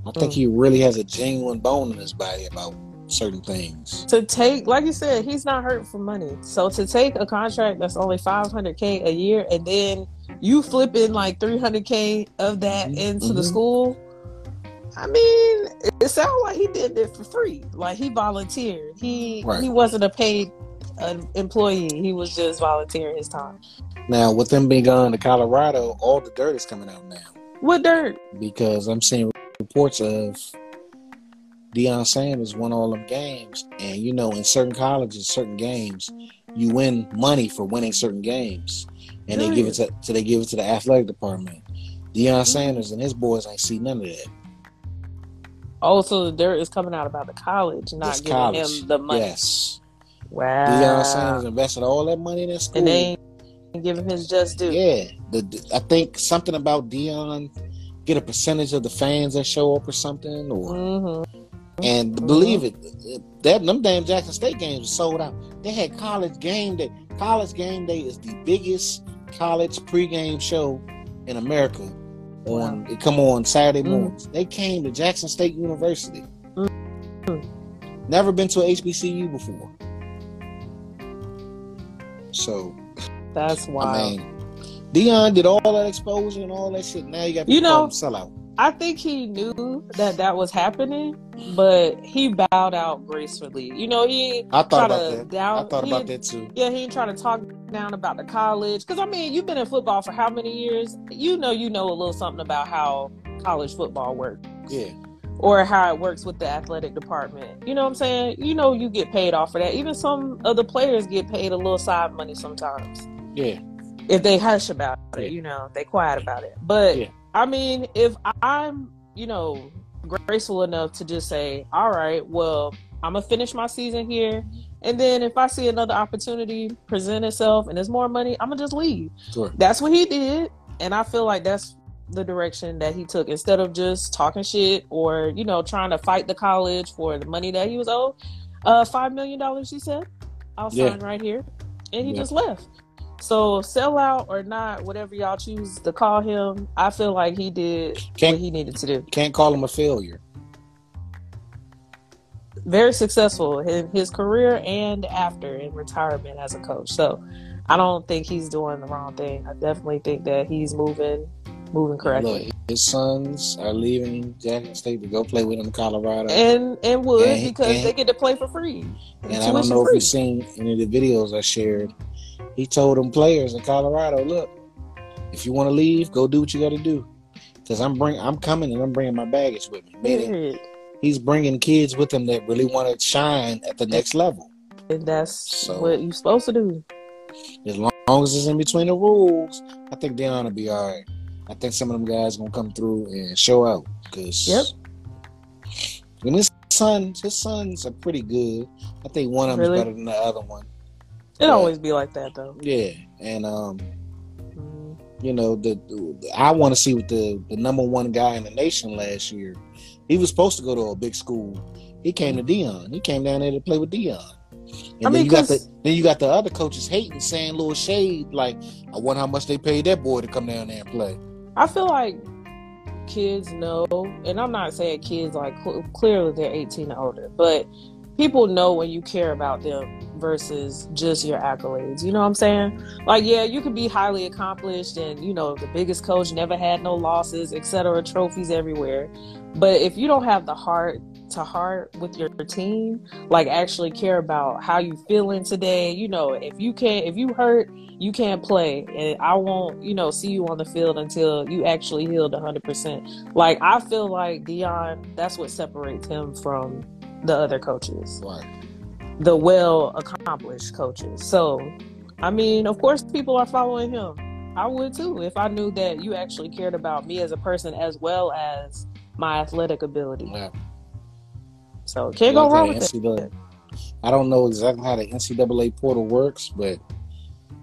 [SPEAKER 2] I think
[SPEAKER 1] Mm.
[SPEAKER 2] he really has a genuine bone in his body about certain things.
[SPEAKER 1] to take like you said he's not hurt for money so to take a contract that's only 500k a year and then you flip in like 300k of that
[SPEAKER 2] Mhm,
[SPEAKER 1] into the
[SPEAKER 2] mhm.
[SPEAKER 1] school I mean, it sounds like he did it for free. Like he volunteered. He
[SPEAKER 2] Right.
[SPEAKER 1] he wasn't a paid uh, employee. He was just volunteering his time.
[SPEAKER 2] Now, with them being gone to Colorado, all the dirt is coming out now
[SPEAKER 1] What dirt?
[SPEAKER 2] because I'm seeing reports of Deion Sanders won all them games, and you know, in certain colleges, certain games, you win money for winning certain games, and they give it to so they give it to the athletic department. Deion mm-hmm. Sanders and his boys ain't see none of that.
[SPEAKER 1] Oh, so the dirt is coming out about the college, not
[SPEAKER 2] It's
[SPEAKER 1] giving
[SPEAKER 2] college.
[SPEAKER 1] him the money.
[SPEAKER 2] Yes,
[SPEAKER 1] Wow.
[SPEAKER 2] Deion Sanders invested all that money in that school.
[SPEAKER 1] and they ain't give him his just due.
[SPEAKER 2] Yeah, the, I think something about Deion get a percentage of the fans that show up or something, or
[SPEAKER 1] hmm
[SPEAKER 2] and believe it, that them damn Jackson State games were sold out. They had college game day. College game day is the biggest college pregame show in America. On it come on Saturday
[SPEAKER 1] Mm.
[SPEAKER 2] mornings. They came to Jackson State University.
[SPEAKER 1] Mm.
[SPEAKER 2] Never been to a HBCU before. So
[SPEAKER 1] That's wild.
[SPEAKER 2] I mean, Deion did all that exposure and all that shit. Now you got to
[SPEAKER 1] You know-
[SPEAKER 2] sell out.
[SPEAKER 1] I think he knew that that was happening, but he bowed out gracefully. You know, he
[SPEAKER 2] I thought about
[SPEAKER 1] to
[SPEAKER 2] that.
[SPEAKER 1] down.
[SPEAKER 2] I thought about that too.
[SPEAKER 1] Yeah, he ain't trying to talk down about the college. Because I mean, you've been in football for how many years? You know, you know a little something about how college football works,
[SPEAKER 2] Yeah,
[SPEAKER 1] or how it works with the athletic department. You know what I'm saying? You know, you get paid off for that. Even some of the players get paid a little side money sometimes
[SPEAKER 2] yeah,
[SPEAKER 1] if they hush about
[SPEAKER 2] Yeah.
[SPEAKER 1] it. You know, they quiet about it. But
[SPEAKER 2] Yeah.
[SPEAKER 1] I mean, if I'm, you know, graceful enough to just say, all right, well, I'm gonna finish my season here, and then if I see another opportunity present itself and there's more money, I'm gonna just leave.
[SPEAKER 2] sure.
[SPEAKER 1] That's what he did, and I feel like that's the direction that he took instead of just talking shit or you know trying to fight the college for the money that he was owed. Uh, five million dollars, he said. I'll
[SPEAKER 2] Yeah.
[SPEAKER 1] sign right here, and he
[SPEAKER 2] Yeah.
[SPEAKER 1] just left. So sell out or not, whatever y'all choose to call him, I feel like he did
[SPEAKER 2] Can't-
[SPEAKER 1] what he needed to do.
[SPEAKER 2] Can't call him a failure.
[SPEAKER 1] Very successful in his career and after in retirement as a coach. So I don't think he's doing the wrong thing. I definitely think that he's moving, moving correctly.
[SPEAKER 2] Look, his sons are leaving Jackson State to go play with him in Colorado.
[SPEAKER 1] and and would
[SPEAKER 2] And
[SPEAKER 1] because
[SPEAKER 2] and-
[SPEAKER 1] they get to play for free.
[SPEAKER 2] And I don't know if
[SPEAKER 1] free.
[SPEAKER 2] you've seen any of the videos I shared. He told them players in Colorado, "Look, if you want to leave, go do what you got to do, because I'm bring I'm coming and I'm bringing my baggage with me." Meaning,
[SPEAKER 1] Period.
[SPEAKER 2] he's bringing kids with him that really want to shine at the next level.
[SPEAKER 1] And that's
[SPEAKER 2] So-
[SPEAKER 1] what you're supposed to do.
[SPEAKER 2] As long, long as it's in between the rules, I think Deion will be all right. I think some of them guys gonna come through and show out because
[SPEAKER 1] Yep.
[SPEAKER 2] And his sons, his sons are pretty good. I think one of them
[SPEAKER 1] Really?
[SPEAKER 2] is better than the other one.
[SPEAKER 1] It
[SPEAKER 2] Yeah.
[SPEAKER 1] always be like that though.
[SPEAKER 2] Yeah, and um,
[SPEAKER 1] Mm.
[SPEAKER 2] you know, the, I want to see what the the number one guy in the nation last year. He was supposed to go to a big school. He came to Deion. He came down there to play with Deion. And
[SPEAKER 1] I
[SPEAKER 2] then
[SPEAKER 1] mean,
[SPEAKER 2] you got the then you got the other coaches hating, saying little shade like, I wonder how much they paid that boy to come down there and play.
[SPEAKER 1] I feel like kids know, and I'm not saying kids like clearly they're 18 or older, but people know when you care about them versus just your accolades. You know what I'm saying? Like, yeah, you could be highly accomplished and you know the biggest coach, never had no losses, etc., trophies everywhere. But if you don't have the heart to heart with your team, like actually care about how you feeling today, you know, if you can't, if you hurt, you can't play, and I won't, you know, see you on the field until you actually healed 100. percent Like I feel like Deion, that's what separates him from the other coaches
[SPEAKER 2] Right.
[SPEAKER 1] the well accomplished coaches. So, I mean, of course, people are following him. I would too if I knew that you actually cared about me as a person as well as my athletic ability.
[SPEAKER 2] Yeah.
[SPEAKER 1] So, can't
[SPEAKER 2] Like
[SPEAKER 1] go wrong with it.
[SPEAKER 2] NCAA I don't know exactly how the NCAA portal works, but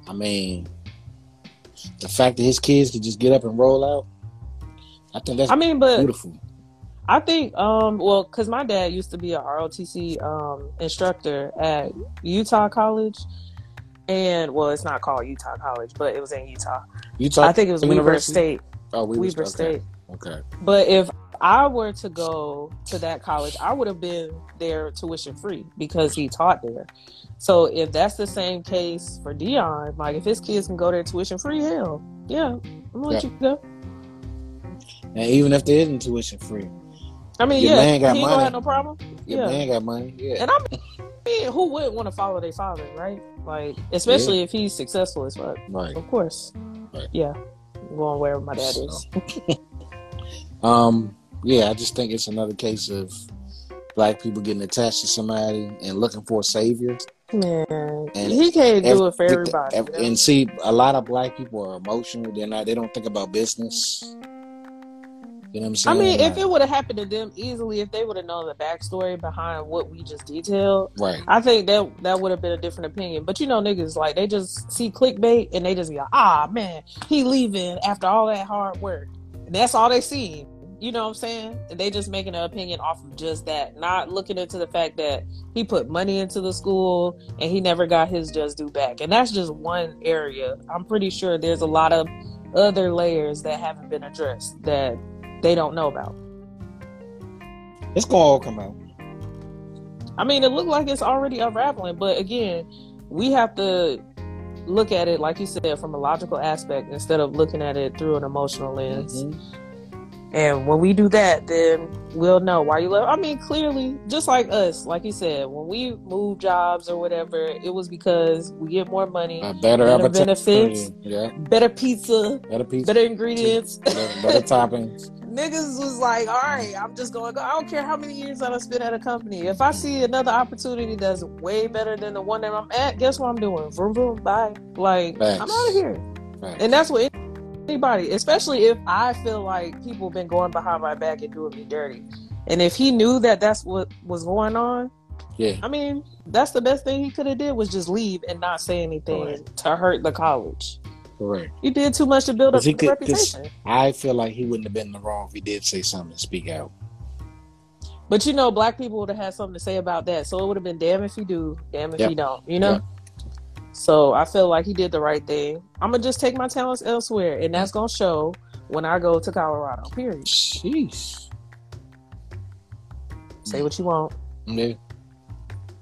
[SPEAKER 2] I mean, the fact that his kids could just get up and roll out, I think that's
[SPEAKER 1] I mean, but
[SPEAKER 2] beautiful.
[SPEAKER 1] I think, um, well, because my dad used to be a ROTC um, instructor at Utah College, and well, it's not called Utah College, but it was in Utah.
[SPEAKER 2] Utah,
[SPEAKER 1] I think it was Weber
[SPEAKER 2] University?
[SPEAKER 1] State.
[SPEAKER 2] Oh, Weber,
[SPEAKER 1] Weber
[SPEAKER 2] okay.
[SPEAKER 1] State.
[SPEAKER 2] Okay.
[SPEAKER 1] But if I were to go to that college, I would have been there tuition free because he taught there. So if that's the same case for Deion, like if his kids can go there tuition free, hell, yeah, I'm gonna let you go.
[SPEAKER 2] And even if there isn't tuition free,
[SPEAKER 1] I mean,
[SPEAKER 2] Your
[SPEAKER 1] yeah,
[SPEAKER 2] man got
[SPEAKER 1] he
[SPEAKER 2] money.
[SPEAKER 1] gonna have no problem.
[SPEAKER 2] Your
[SPEAKER 1] yeah,
[SPEAKER 2] man got money. Yeah.
[SPEAKER 1] and I mean, who wouldn't want to follow their father, right? Like, especially if he's successful as fuck.
[SPEAKER 2] right.
[SPEAKER 1] Of course.
[SPEAKER 2] Right.
[SPEAKER 1] Yeah. I'm going wherever my dad is.
[SPEAKER 2] Um, yeah, I just think it's another case of black people getting attached to somebody and looking for a savior.
[SPEAKER 1] Man,
[SPEAKER 2] And
[SPEAKER 1] he can't do
[SPEAKER 2] Every-
[SPEAKER 1] it for everybody.
[SPEAKER 2] ev-
[SPEAKER 1] you know?
[SPEAKER 2] And see, a lot of black people are emotional. They're not. They don't think about business. You know what I'm
[SPEAKER 1] I
[SPEAKER 2] saying?
[SPEAKER 1] mean, if it would have happened to them easily, if they would have known the backstory behind what we just detailed,
[SPEAKER 2] right,
[SPEAKER 1] I think that that would have been a different opinion. But you know, niggas like they just see clickbait and they just be like, ah man, he leaving after all that hard work. And that's all they see. You know what I'm saying? And they just making an opinion off of just that, not looking into the fact that he put money into the school and he never got his just due back. And that's just one area. I'm pretty sure there's a lot of other layers that haven't been addressed that they don't know about.
[SPEAKER 2] it's gonna all come out.
[SPEAKER 1] I mean, it looked like it's already unraveling, but again, we have to look at it, like you said, from a logical aspect instead of looking at it through an emotional lens.
[SPEAKER 2] Mhm.
[SPEAKER 1] And when we do that, then we'll know why you left. I mean, clearly, just like us, like you said, when we move jobs or whatever, it was because we get more money,
[SPEAKER 2] better,
[SPEAKER 1] Better benefits.
[SPEAKER 2] Yeah,
[SPEAKER 1] better pizza,
[SPEAKER 2] better pizza,
[SPEAKER 1] better ingredients.
[SPEAKER 2] better, better toppings.
[SPEAKER 1] Niggas was like, all right, I'm just going to go. I don't care how many years I done spent at a company. If I see another opportunity that's way better than the one that I'm at, guess what I'm doing? Vroom, vroom, bye. Like,
[SPEAKER 2] Facts.
[SPEAKER 1] I'm out of here.
[SPEAKER 2] Right.
[SPEAKER 1] And that's what anybody, especially if I feel like people been going behind my back and doing me dirty. And if he knew that that's what was going on,
[SPEAKER 2] Yeah,
[SPEAKER 1] I mean, that's the best thing he could have did was just leave and not say anything
[SPEAKER 2] Correct.
[SPEAKER 1] to hurt the college.
[SPEAKER 2] Correct.
[SPEAKER 1] You did too much to build up
[SPEAKER 2] he could-
[SPEAKER 1] reputation.
[SPEAKER 2] I feel like he wouldn't have been in the wrong if he did say something and speak out.
[SPEAKER 1] But you know, black people would have had something to say about that. So it would have been damn if you do, damn if
[SPEAKER 2] Yep.
[SPEAKER 1] you don't, you know?
[SPEAKER 2] Yep.
[SPEAKER 1] So I feel like he did the right thing. I'm gonna just take my talents elsewhere, and that's gonna show when I go to Colorado. Period.
[SPEAKER 2] Sheesh.
[SPEAKER 1] Say what you want.
[SPEAKER 2] Yeah.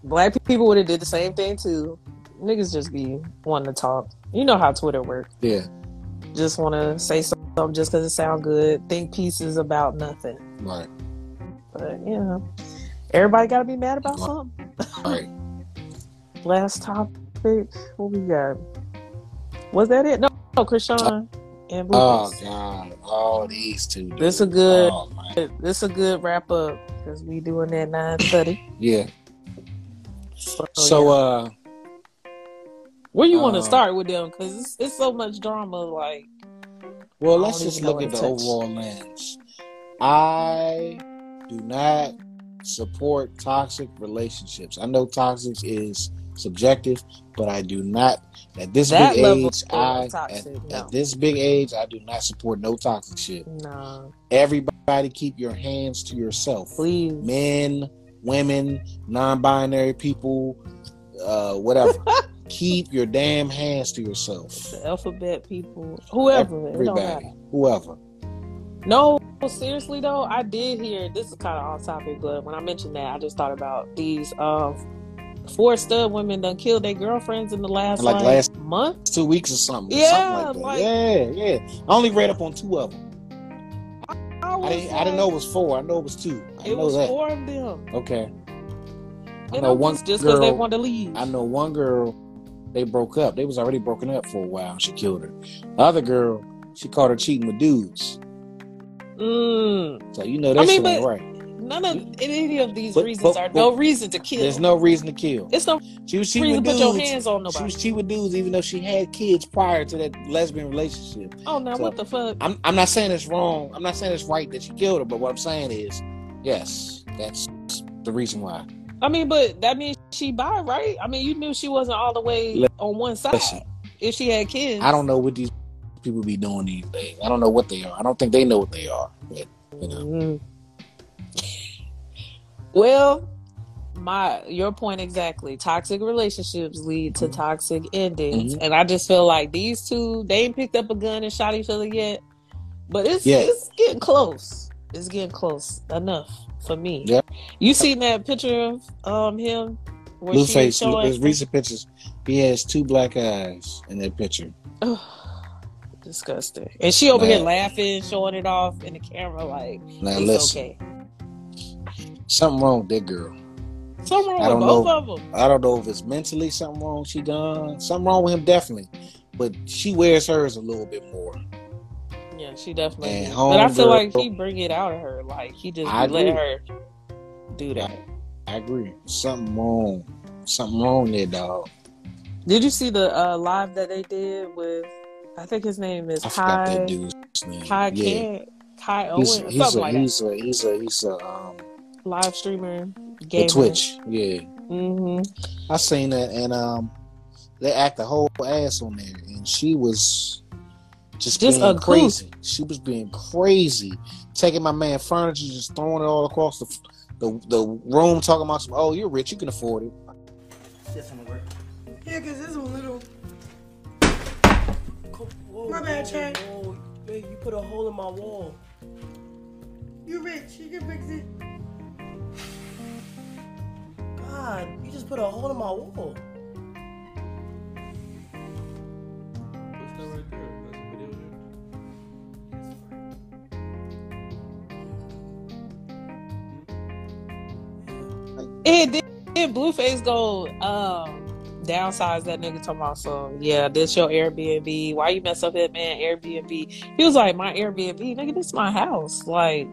[SPEAKER 1] Black people would have did the same thing too. Niggas just be wanting to talk. You know how Twitter works.
[SPEAKER 2] Yeah.
[SPEAKER 1] Just want to say something just because it sounds good. Think pieces about nothing.
[SPEAKER 2] Right.
[SPEAKER 1] But you know, everybody got to be mad about something.
[SPEAKER 2] Right.
[SPEAKER 1] Last topic. What we got? Was that it? No, no, Chrisean and
[SPEAKER 2] Oh God. All these two. dude.
[SPEAKER 1] This a good.
[SPEAKER 2] Oh.
[SPEAKER 1] This a good wrap up because we doing that nine thirty.
[SPEAKER 2] Yeah.
[SPEAKER 1] So,
[SPEAKER 2] So
[SPEAKER 1] yeah.
[SPEAKER 2] uh
[SPEAKER 1] where you want to
[SPEAKER 2] uh,
[SPEAKER 1] start with them? Because it's, it's so much drama. Like,
[SPEAKER 2] well let's just look at the
[SPEAKER 1] to touch.
[SPEAKER 2] overall lens. I do not support toxic relationships. I know toxic is subjective, but I do not at this
[SPEAKER 1] That
[SPEAKER 2] big age I
[SPEAKER 1] toxic,
[SPEAKER 2] at,
[SPEAKER 1] no.
[SPEAKER 2] at this big age I do not support no toxic shit.
[SPEAKER 1] no,
[SPEAKER 2] Everybody keep your hands to yourself.
[SPEAKER 1] please.
[SPEAKER 2] men, women, non-binary people, uh, whatever. Keep your damn hands to yourself.
[SPEAKER 1] The alphabet people, whoever. It don't matter.
[SPEAKER 2] Everybody, whoever.
[SPEAKER 1] No, seriously though, I did hear this is kind of off topic, but when I mentioned that, I just thought about these um four stud women done killed their girlfriends in the last
[SPEAKER 2] Like
[SPEAKER 1] like,
[SPEAKER 2] last-
[SPEAKER 1] month.
[SPEAKER 2] Two weeks or something.
[SPEAKER 1] Yeah,
[SPEAKER 2] something like
[SPEAKER 1] like-
[SPEAKER 2] yeah, yeah. I only read up on two of them.
[SPEAKER 1] I,
[SPEAKER 2] I didn't. I didn't know it was four. I know it was two. I
[SPEAKER 1] it was
[SPEAKER 2] that.
[SPEAKER 1] four of them.
[SPEAKER 2] Okay. I know one
[SPEAKER 1] just because they wanted to leave.
[SPEAKER 2] I know one girl. They broke up. They was already broken up for a while. She killed her. The other girl, she caught her cheating with dudes.
[SPEAKER 1] Mm,
[SPEAKER 2] So you know that
[SPEAKER 1] I mean,
[SPEAKER 2] shit ain't
[SPEAKER 1] but-
[SPEAKER 2] right.
[SPEAKER 1] none of any of these
[SPEAKER 2] But-
[SPEAKER 1] reasons
[SPEAKER 2] but-
[SPEAKER 1] are
[SPEAKER 2] but
[SPEAKER 1] no reason to kill.
[SPEAKER 2] There's no reason to kill.
[SPEAKER 1] it's no
[SPEAKER 2] She was cheating with
[SPEAKER 1] to put your
[SPEAKER 2] dudes.
[SPEAKER 1] hands on
[SPEAKER 2] She was cheating with dudes, even though she had kids prior to that lesbian relationship.
[SPEAKER 1] oh, now
[SPEAKER 2] So-
[SPEAKER 1] what the fuck?
[SPEAKER 2] I'm, I'm not saying it's wrong. I'm not saying it's right that she killed her, but what I'm saying is, yes, that's the reason why.
[SPEAKER 1] I mean, but that means she bi, right? I mean, you knew she wasn't all the way on one side if she had kids.
[SPEAKER 2] I don't know what these people be doing these days. I don't know what they are. I don't think they know what they are. But, you know,
[SPEAKER 1] Mhm. Well, my your point exactly. Toxic relationships lead to toxic endings,
[SPEAKER 2] Mhm.
[SPEAKER 1] and I just feel like these two they ain't picked up a gun and shot each other yet, but it's
[SPEAKER 2] Yeah.
[SPEAKER 1] it's getting close. It's getting close enough for me. You seen that picture of um him? Where she was
[SPEAKER 2] Blueface,
[SPEAKER 1] showing-
[SPEAKER 2] his recent pictures, he has two black eyes in that picture.
[SPEAKER 1] Disgusting. And she over here
[SPEAKER 2] Man.
[SPEAKER 1] laughing, showing it off in the camera like
[SPEAKER 2] Now
[SPEAKER 1] it's
[SPEAKER 2] listen,
[SPEAKER 1] okay.
[SPEAKER 2] something wrong with that girl.
[SPEAKER 1] Something wrong
[SPEAKER 2] I
[SPEAKER 1] with
[SPEAKER 2] don't
[SPEAKER 1] both
[SPEAKER 2] know.
[SPEAKER 1] of them.
[SPEAKER 2] I don't know if it's mentally something wrong she done. Something wrong with him definitely. But she wears hers a little bit more.
[SPEAKER 1] Yeah, she definitely. But I feel
[SPEAKER 2] homegirl-
[SPEAKER 1] like he bring it out of her. Like he just
[SPEAKER 2] I
[SPEAKER 1] letting
[SPEAKER 2] agree.
[SPEAKER 1] her do that.
[SPEAKER 2] I agree. Something wrong. Something wrong there, dog.
[SPEAKER 1] Did you see the uh, live that they did with? I think his name is
[SPEAKER 2] I forgot that dude's name.
[SPEAKER 1] Kai
[SPEAKER 2] yeah.
[SPEAKER 1] Ken, Kai Owen,
[SPEAKER 2] He's, he's,
[SPEAKER 1] something
[SPEAKER 2] a,
[SPEAKER 1] like
[SPEAKER 2] he's, a, he's a he's a um.
[SPEAKER 1] Live streamer,
[SPEAKER 2] the. Twitch. Yeah.
[SPEAKER 1] hmm
[SPEAKER 2] I seen that and um they act the whole ass on there and she was just,
[SPEAKER 1] Just
[SPEAKER 2] being
[SPEAKER 1] a
[SPEAKER 2] crazy. She was being crazy, taking my man furniture, just throwing it all across the the, the room, talking about some. Oh, you're rich, you can afford it.
[SPEAKER 7] This one work.
[SPEAKER 8] Yeah, cause this one little.
[SPEAKER 7] Whoa,
[SPEAKER 8] My bad, Chad.
[SPEAKER 7] whoa. Hey, you put a hole in my wall.
[SPEAKER 8] You rich, you can fix it.
[SPEAKER 7] God, you just put a hole in my wall.
[SPEAKER 1] And did Blueface go um downsize that nigga talking about so yeah, this your Airbnb. Why you mess up that man Airbnb? He was like, My Airbnb, nigga, this my house. Like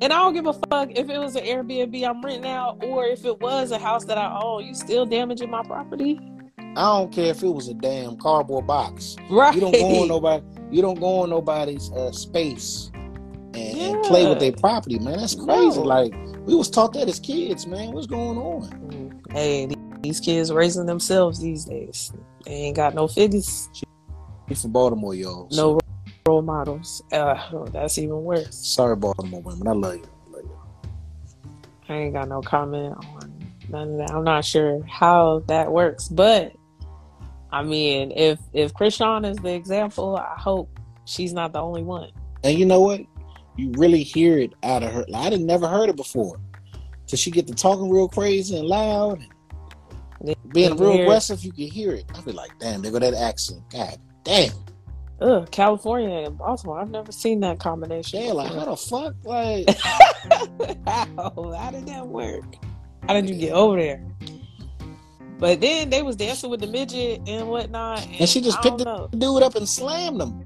[SPEAKER 1] and I don't give a fuck if it was an Airbnb I'm renting out or if it was a house that I own. You still damaging my property?
[SPEAKER 2] I don't care if it was a damn cardboard box.
[SPEAKER 1] Right.
[SPEAKER 2] You don't go on nobody. You don't go on nobody's uh, space and, and play with their property, man. That's crazy.
[SPEAKER 1] No.
[SPEAKER 2] Like we was taught that as kids, man. What's going on?
[SPEAKER 1] Hey, these kids raising themselves these days. They ain't got no figures,
[SPEAKER 2] We from Baltimore, y'all. so
[SPEAKER 1] no role models. Uh, that's even worse.
[SPEAKER 2] sorry, Baltimore women. I love you. I love you.
[SPEAKER 1] I ain't got no comment on none of that. I'm not sure how that works, but I mean, if if Chrisean is the example, I hope she's not the only one.
[SPEAKER 2] And you know what? You really hear it out of her. Like, I didn't never heard it before. Till she get to talking real crazy and loud and being real aggressive, you can hear it. I be like, damn, they go that accent. God damn.
[SPEAKER 1] Ugh, California and Baltimore. I've never seen that combination.
[SPEAKER 2] Yeah, like how the fuck? Like
[SPEAKER 1] how? How did that work? How did you get over there? But then they was dancing with the midget and whatnot, and,
[SPEAKER 2] and she just
[SPEAKER 1] I
[SPEAKER 2] picked the
[SPEAKER 1] know.
[SPEAKER 2] dude up and slammed him.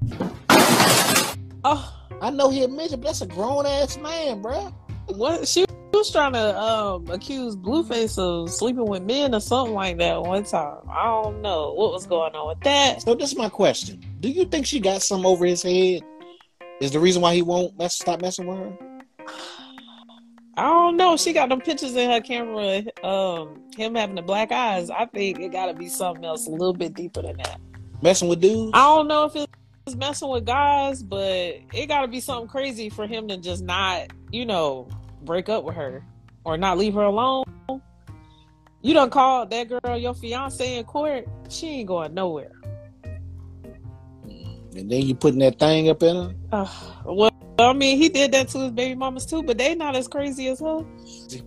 [SPEAKER 1] Oh,
[SPEAKER 2] I know he admitted, but that's a grown ass man, bruh.
[SPEAKER 1] what she was trying to um accuse Blueface of sleeping with men or something like that one time. I don't know what was going on with that.
[SPEAKER 2] So this is my question. Do you think she got some over his head? Is the reason why he won't mess stop messing with her?
[SPEAKER 1] I don't know. She got them pictures in her camera. Um, him having the black eyes. I think it got to be something else a little bit deeper than that.
[SPEAKER 2] Messing with dudes?
[SPEAKER 1] I don't know if it's messing with guys, but it got to be something crazy for him to just not, you know, break up with her or not leave her alone. You done called that girl your fiance in court. She ain't going nowhere.
[SPEAKER 2] And then you putting that thing up in her?
[SPEAKER 1] Uh, well, I mean, he did that to his baby mamas too, but they not as crazy as her.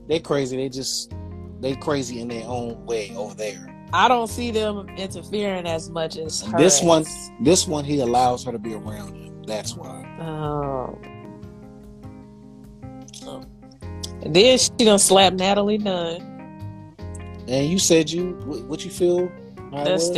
[SPEAKER 2] They crazy. They just they crazy in their own way over there.
[SPEAKER 1] I don't see them interfering as much as her.
[SPEAKER 2] This one,
[SPEAKER 1] is.
[SPEAKER 2] this one, he allows her to be around him. That's why.
[SPEAKER 1] Oh. And then she gonna slap Natalie Nunn.
[SPEAKER 2] And you said you what, what you feel?
[SPEAKER 1] That's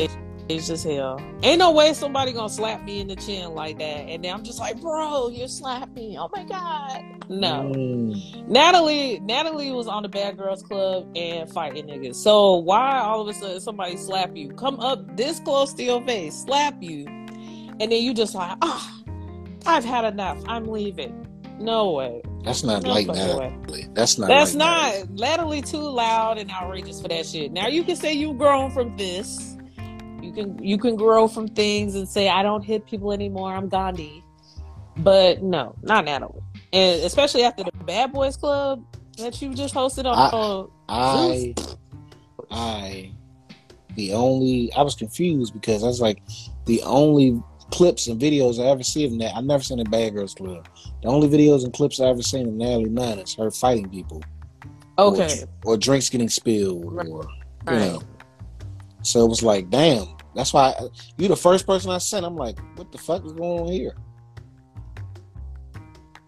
[SPEAKER 1] staged as hell. Ain't no way somebody gonna slap me in the chin like that. And then I'm just like, bro, you slapped me. Oh my god. No.
[SPEAKER 2] Mm.
[SPEAKER 1] Natalie Natalie was on the Bad Girls Club and fighting niggas. So why all of a sudden somebody slap you? Come up this close to your face, slap you, and then you just like, ah, I've had enough. I'm leaving. No way.
[SPEAKER 2] That's not
[SPEAKER 1] No
[SPEAKER 2] like Natalie. That's not.
[SPEAKER 1] That's
[SPEAKER 2] like
[SPEAKER 1] not
[SPEAKER 2] Natalie.
[SPEAKER 1] Natalie too loud and outrageous for that shit. Now you can say you've grown from this. You can you can grow from things and say I don't hit people anymore. I'm Gandhi. But no, not Natalie. And especially after the Bad Boys Club that you just hosted on.
[SPEAKER 2] I-
[SPEAKER 1] on
[SPEAKER 2] I, I, the only I was confused because I was like, the only clips and videos I ever see of that I never seen a Bad Girls Club. The only videos and clips I ever seen of Natalie Nunn is her fighting people.
[SPEAKER 1] okay.
[SPEAKER 2] Or, or drinks getting spilled,
[SPEAKER 1] Right.
[SPEAKER 2] or you
[SPEAKER 1] Right.
[SPEAKER 2] know. So it was like, damn. That's why I, you the first person I sent. I'm like, what the fuck is going on here?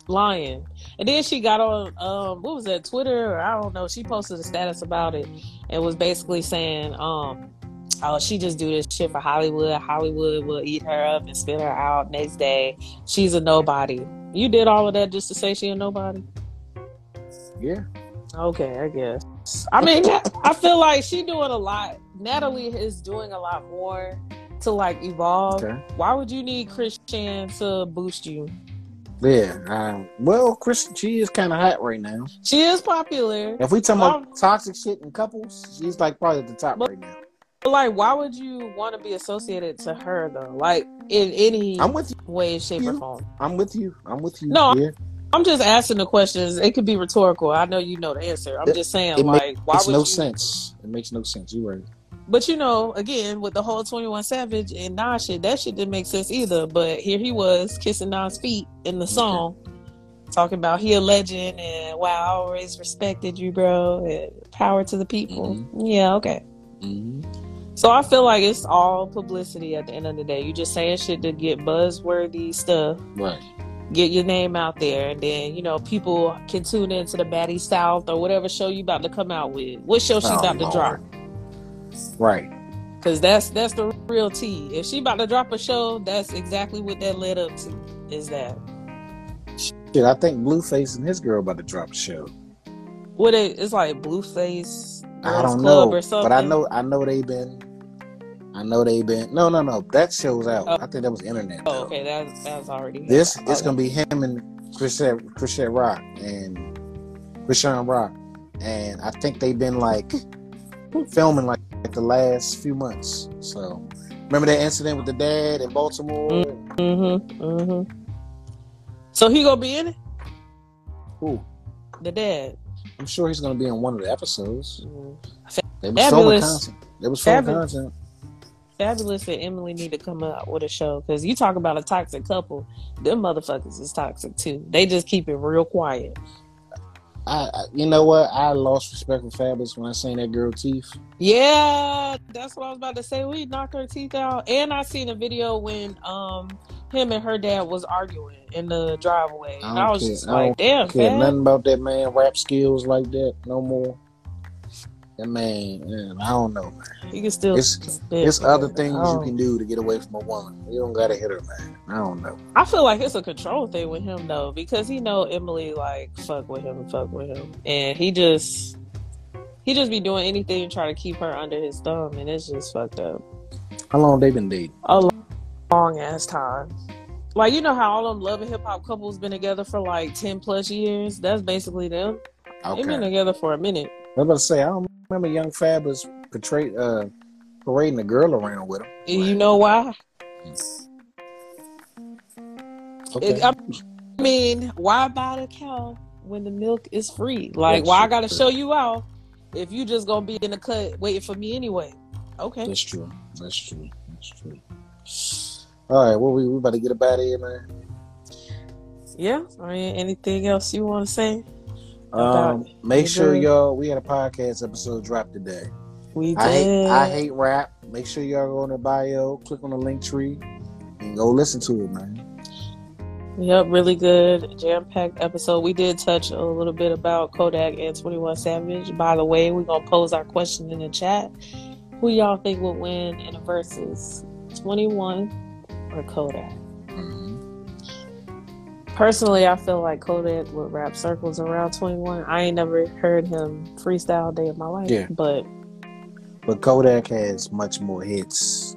[SPEAKER 1] lying. And then she got on um what was that Twitter or I don't know. She posted a status about it and was basically saying um oh she just do this shit for Hollywood. Hollywood will eat her up and spit her out next day. She's a nobody. You did all of that just to say she a nobody?
[SPEAKER 2] Yeah.
[SPEAKER 1] Okay, I guess. I mean, I feel like she doing a lot. Natalie is doing a lot more to like evolve.
[SPEAKER 2] Okay.
[SPEAKER 1] Why would you need Chrisean to boost you?
[SPEAKER 2] Yeah. Um, well, Chris, she is kind of hot right now.
[SPEAKER 1] She is popular.
[SPEAKER 2] If we talking
[SPEAKER 1] Um,
[SPEAKER 2] about toxic shit in couples, she's like probably at the top
[SPEAKER 1] But-
[SPEAKER 2] right now.
[SPEAKER 1] But like, why would you want to be associated to her though? Like in any
[SPEAKER 2] I'm with you.
[SPEAKER 1] way, shape, or form.
[SPEAKER 2] I'm with you. I'm with you.
[SPEAKER 1] No,
[SPEAKER 2] yeah.
[SPEAKER 1] I'm just asking the questions. It could be rhetorical. I know you know the answer. I'm
[SPEAKER 2] It-
[SPEAKER 1] just saying, like, why
[SPEAKER 2] makes
[SPEAKER 1] would
[SPEAKER 2] no
[SPEAKER 1] you?
[SPEAKER 2] sense. It makes no sense. You're right.
[SPEAKER 1] But you know, again, with the whole 21 Savage and Nas shit, that shit didn't make sense either. But here he was kissing Nas feet in the song, talking about he a legend and wow, I always respected you, bro. And power to the people. Yeah, okay.
[SPEAKER 2] hmm
[SPEAKER 1] So I feel like it's all publicity at the end of the day. You just saying shit to get buzzworthy stuff,
[SPEAKER 2] Right.
[SPEAKER 1] get your name out there, and then you know people can tune into the Baddie South or whatever show you about to come out with. What show she
[SPEAKER 2] Oh,
[SPEAKER 1] about to drop?
[SPEAKER 2] Right.
[SPEAKER 1] Cause that's that's the real tea. If she about to drop a show, that's exactly what that led up to. Is that
[SPEAKER 2] Shit, I think Blueface and his girl about to drop a show.
[SPEAKER 1] what it? It's like Blueface
[SPEAKER 2] I don't
[SPEAKER 1] Club
[SPEAKER 2] know,
[SPEAKER 1] or something.
[SPEAKER 2] but I know I know they've been. I know they've been. No, no, no. That show's out.
[SPEAKER 1] Oh.
[SPEAKER 2] I think that was internet.
[SPEAKER 1] Oh,
[SPEAKER 2] though.
[SPEAKER 1] okay, that that's already
[SPEAKER 2] This it's gonna be him and Chrisette Chrisette Rock and Chrisean Rock, and I think they've been like filming like the last few months. So remember that incident with the dad in Baltimore?
[SPEAKER 1] Mm-hmm. Mm-hmm. So he gonna be in it?
[SPEAKER 2] Ooh,
[SPEAKER 1] The dad.
[SPEAKER 2] I'm sure he's gonna be in one of the episodes.
[SPEAKER 1] Mm.
[SPEAKER 2] They was
[SPEAKER 1] Fabolous.
[SPEAKER 2] content. They was
[SPEAKER 1] Fabolous.
[SPEAKER 2] content.
[SPEAKER 1] Fabolous and Emily need to come out with a show because you talk about a toxic couple. Them motherfuckers is toxic too. They just keep it real quiet.
[SPEAKER 2] I, I, you know what? I lost respect for Fabolous when I seen that girl teeth.
[SPEAKER 1] Yeah, that's what I was about to say. We knocked her teeth out, and I seen a video when um him and her dad was arguing in the driveway,
[SPEAKER 2] I
[SPEAKER 1] and I was
[SPEAKER 2] care.
[SPEAKER 1] just like, "Damn,
[SPEAKER 2] care
[SPEAKER 1] fam."
[SPEAKER 2] nothing about that man rap skills like that no more. Man, man, I don't know, man.
[SPEAKER 1] You can still.
[SPEAKER 2] It's it's other things you can do to get away from a woman. You don't gotta hit her, man. I don't know.
[SPEAKER 1] I feel like it's a control thing with him though, because he know Emily like fuck with him and fuck with him, and he just he just be doing anything to try to keep her under his thumb, and it's just fucked up.
[SPEAKER 2] How long they been dating?
[SPEAKER 1] A long long ass time. Like you know how all them love and hip hop couples been together for like ten plus years. That's basically them. Okay. They've been together for a minute.
[SPEAKER 2] I was about to say I don't remember Young Fab was portrayed uh parading a girl around with him.
[SPEAKER 1] And You know why?
[SPEAKER 2] Okay.
[SPEAKER 1] It- I mean, why buy the cow when the milk is free? Like,
[SPEAKER 2] That's
[SPEAKER 1] why I gotta show you out if you just gonna be in the cut waiting for me anyway? Okay.
[SPEAKER 2] That's true. That's true. That's true. All right, well we we about to get about here, man.
[SPEAKER 1] Yeah. I mean, anything else you want to say?
[SPEAKER 2] Um, make
[SPEAKER 1] we
[SPEAKER 2] sure y'all we had a podcast episode drop today.
[SPEAKER 1] We
[SPEAKER 2] I hate
[SPEAKER 1] did.
[SPEAKER 2] I hate rap. Make sure y'all go on the bio, click on the link tree, and go listen to it, man.
[SPEAKER 1] Yep, really good, jam packed episode. We did touch a little bit about Kodak and 21 Savage. By the way, we're going to pose our question in the chat. Who y'all think would win in a versus 21 or Kodak? Personally, I feel like Kodak would wrap circles around 21. I ain't never heard him freestyle day of my life,
[SPEAKER 2] Yeah.
[SPEAKER 1] but
[SPEAKER 2] But Kodak has much more hits.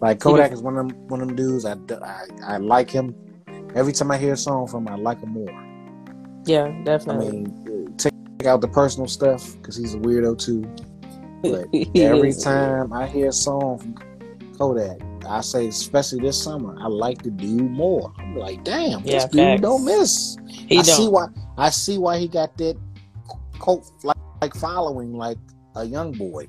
[SPEAKER 2] Like Kodak is one of them one of them dudes. I, I I like him. Every time I hear a song from him, I like him more.
[SPEAKER 1] yeah, definitely.
[SPEAKER 2] I mean, take out the personal stuff because he's a weirdo too. But every
[SPEAKER 1] is.
[SPEAKER 2] time I hear a song from Kodak, I say, especially this summer, I like the dude more. I'm like, damn,
[SPEAKER 1] Yeah,
[SPEAKER 2] this dude
[SPEAKER 1] facts.
[SPEAKER 2] don't miss.
[SPEAKER 1] he
[SPEAKER 2] I
[SPEAKER 1] don't.
[SPEAKER 2] see why. I see why he got that cult like, like following, like a young boy.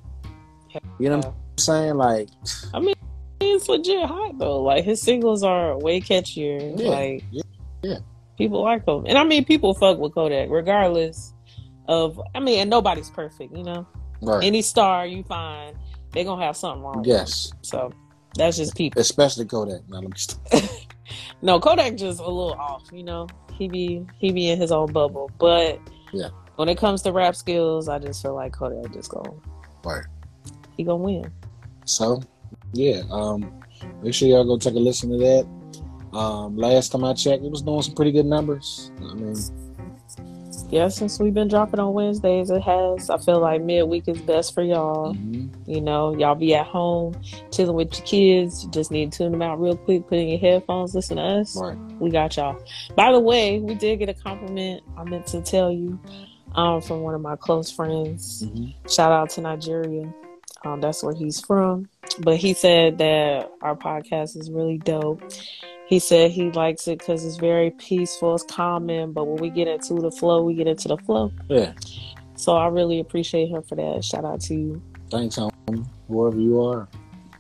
[SPEAKER 2] You know what I'm saying? Like,
[SPEAKER 1] I mean, it's legit hot though. Like his singles are way catchier.
[SPEAKER 2] Yeah,
[SPEAKER 1] like
[SPEAKER 2] yeah, yeah.
[SPEAKER 1] people like him, and I mean, people fuck with Kodak regardless of. I mean, and nobody's perfect, you know.
[SPEAKER 2] right?
[SPEAKER 1] Any star you find, they gonna have something wrong.
[SPEAKER 2] yes,
[SPEAKER 1] them. So that's just people.
[SPEAKER 2] especially Kodak. Now let me stop.
[SPEAKER 1] no, Kodak just a little off. You know, he be he be in his own bubble. But
[SPEAKER 2] Yeah.
[SPEAKER 1] when it comes to rap skills, I just feel like Kodak just go
[SPEAKER 2] Right.
[SPEAKER 1] he gonna win.
[SPEAKER 2] So, yeah, um, make sure y'all go take a listen to that. Um, last time I checked, it was doing some pretty good numbers. I mean,
[SPEAKER 1] Yeah, since we've been dropping on Wednesdays, it has. I feel like midweek is best for y'all.
[SPEAKER 2] mhm.
[SPEAKER 1] You know, y'all be at home chilling with your kids. You just need to tune them out real quick, put in your headphones, listen to us.
[SPEAKER 2] right.
[SPEAKER 1] We got y'all. By the way, we did get a compliment. I meant to tell you um, from one of my close friends.
[SPEAKER 2] Mhm.
[SPEAKER 1] Shout out to Nigeria. Um, that's where he's from. But he said that our podcast is really dope. He said he likes it because it's very peaceful, it's calming. But when we get into the flow, we get into the flow.
[SPEAKER 2] Yeah.
[SPEAKER 1] So I really appreciate him for that. Shout out to you.
[SPEAKER 2] Thanks, homie, Wherever you are.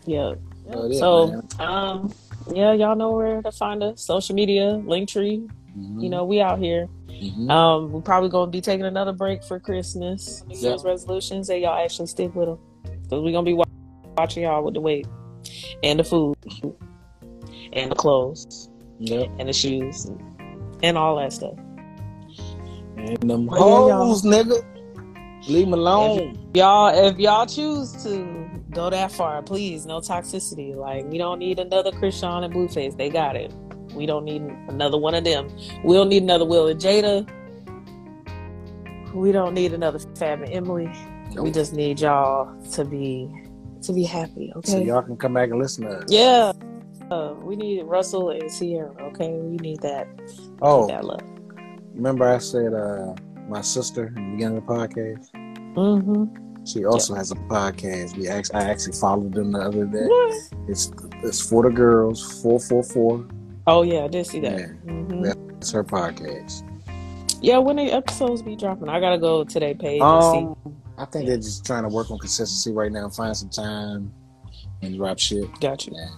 [SPEAKER 1] Yeah.
[SPEAKER 2] Oh, yeah,
[SPEAKER 1] so,
[SPEAKER 2] man.
[SPEAKER 1] um, yeah, y'all know where to find us. Social media, Linktree.
[SPEAKER 2] Mhm.
[SPEAKER 1] You know, we out here.
[SPEAKER 2] Mhm.
[SPEAKER 1] Um, we're probably gonna be taking another break for Christmas, New
[SPEAKER 2] Yeah.
[SPEAKER 1] Year's resolutions, and y'all actually stick with them because we're gonna be wa- watching y'all with the weight and the food and the clothes
[SPEAKER 2] Yep.
[SPEAKER 1] and the shoes and all that stuff.
[SPEAKER 2] And them
[SPEAKER 1] Well, yeah, y'all.
[SPEAKER 2] hoes, nigga. Leave them alone.
[SPEAKER 1] Y'all, if y'all choose to go that far, please, no toxicity. Like we don't need another Chrisean and Blueface. They got it. We don't need another one of them. We don't need another Will and Jada. We don't need another Fab and Emily. We just need y'all to be to be happy, okay?
[SPEAKER 2] So y'all can come back and listen to us.
[SPEAKER 1] yeah. Uh, we need Russell and Ciara, okay? We need that
[SPEAKER 2] Oh,
[SPEAKER 1] that love.
[SPEAKER 2] remember I said uh, my sister in the beginning of the podcast?
[SPEAKER 1] Mm-hmm.
[SPEAKER 2] She also has a podcast. We actually, I actually followed them the other day. What? It's it's for the girls. Four four four.
[SPEAKER 1] Oh yeah, I did see that.
[SPEAKER 2] Yeah.
[SPEAKER 1] hmm
[SPEAKER 2] That's her podcast.
[SPEAKER 1] Yeah, when the episodes be dropping, I gotta go to their page and see.
[SPEAKER 2] I think they're just trying to work on consistency right now. and Find some time and drop shit.
[SPEAKER 1] Got you.
[SPEAKER 2] Yeah.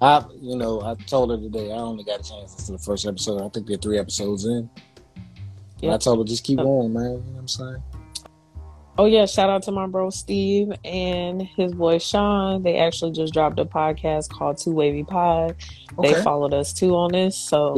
[SPEAKER 2] I, you know, I told her today I only got a chance to the first episode. I think they're three episodes in. And I told her just keep
[SPEAKER 1] Uh,
[SPEAKER 2] going, man. You know what I'm saying?
[SPEAKER 1] Oh yeah, shout out to my bro Steve and his boy Sean. They actually just dropped a podcast called Two Wavy Pod. They followed us too on this, so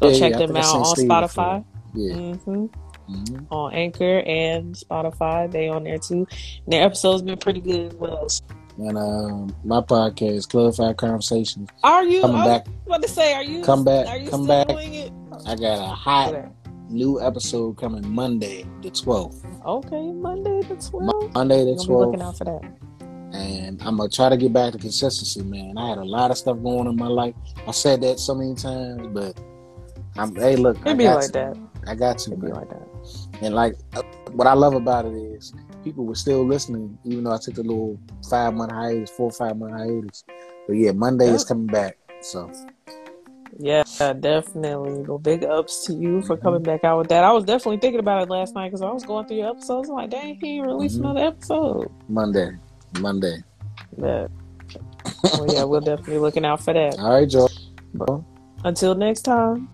[SPEAKER 1] go
[SPEAKER 2] Yeah,
[SPEAKER 1] check
[SPEAKER 2] yeah,
[SPEAKER 1] them out on
[SPEAKER 2] Steve
[SPEAKER 1] Spotify.
[SPEAKER 2] Yeah.
[SPEAKER 1] hmm
[SPEAKER 2] hmm
[SPEAKER 1] On Anchor and Spotify, they on there too. And their episodes been pretty good. What else?
[SPEAKER 2] And um, my podcast, Club Five Conversations,
[SPEAKER 1] Are you?
[SPEAKER 2] coming
[SPEAKER 1] I was
[SPEAKER 2] back.
[SPEAKER 1] about to say, are you?
[SPEAKER 2] Come back,
[SPEAKER 1] Are you
[SPEAKER 2] come
[SPEAKER 1] still
[SPEAKER 2] back.
[SPEAKER 1] doing it?
[SPEAKER 2] I got a hot
[SPEAKER 1] Okay.
[SPEAKER 2] new episode coming Monday, the 12th.
[SPEAKER 1] Okay, Monday the twelfth.
[SPEAKER 2] Monday, the
[SPEAKER 1] Gonna be looking out for that.
[SPEAKER 2] And I'm going to try to get back to consistency, man. I had a lot of stuff going on in my life. I said that so many times, but I'm, hey, look, I
[SPEAKER 1] It be
[SPEAKER 2] got
[SPEAKER 1] like
[SPEAKER 2] to.
[SPEAKER 1] that.
[SPEAKER 2] I got to,
[SPEAKER 1] It be like that.
[SPEAKER 2] And like, uh, what I love about it is people were still listening, even though I took a little five month hiatus, four or five month hiatus. But yeah, Monday is coming back. So
[SPEAKER 1] Yeah, definitely. Well, big ups to you
[SPEAKER 2] Mm-hmm.
[SPEAKER 1] for coming back out with that. I was definitely thinking about it last night because I was going through your episodes. I'm like, dang, he released
[SPEAKER 2] Mhm.
[SPEAKER 1] another episode.
[SPEAKER 2] Monday, Monday.
[SPEAKER 1] But, well, yeah, we're definitely looking out for that.
[SPEAKER 2] All right, Joe.
[SPEAKER 1] Until next time.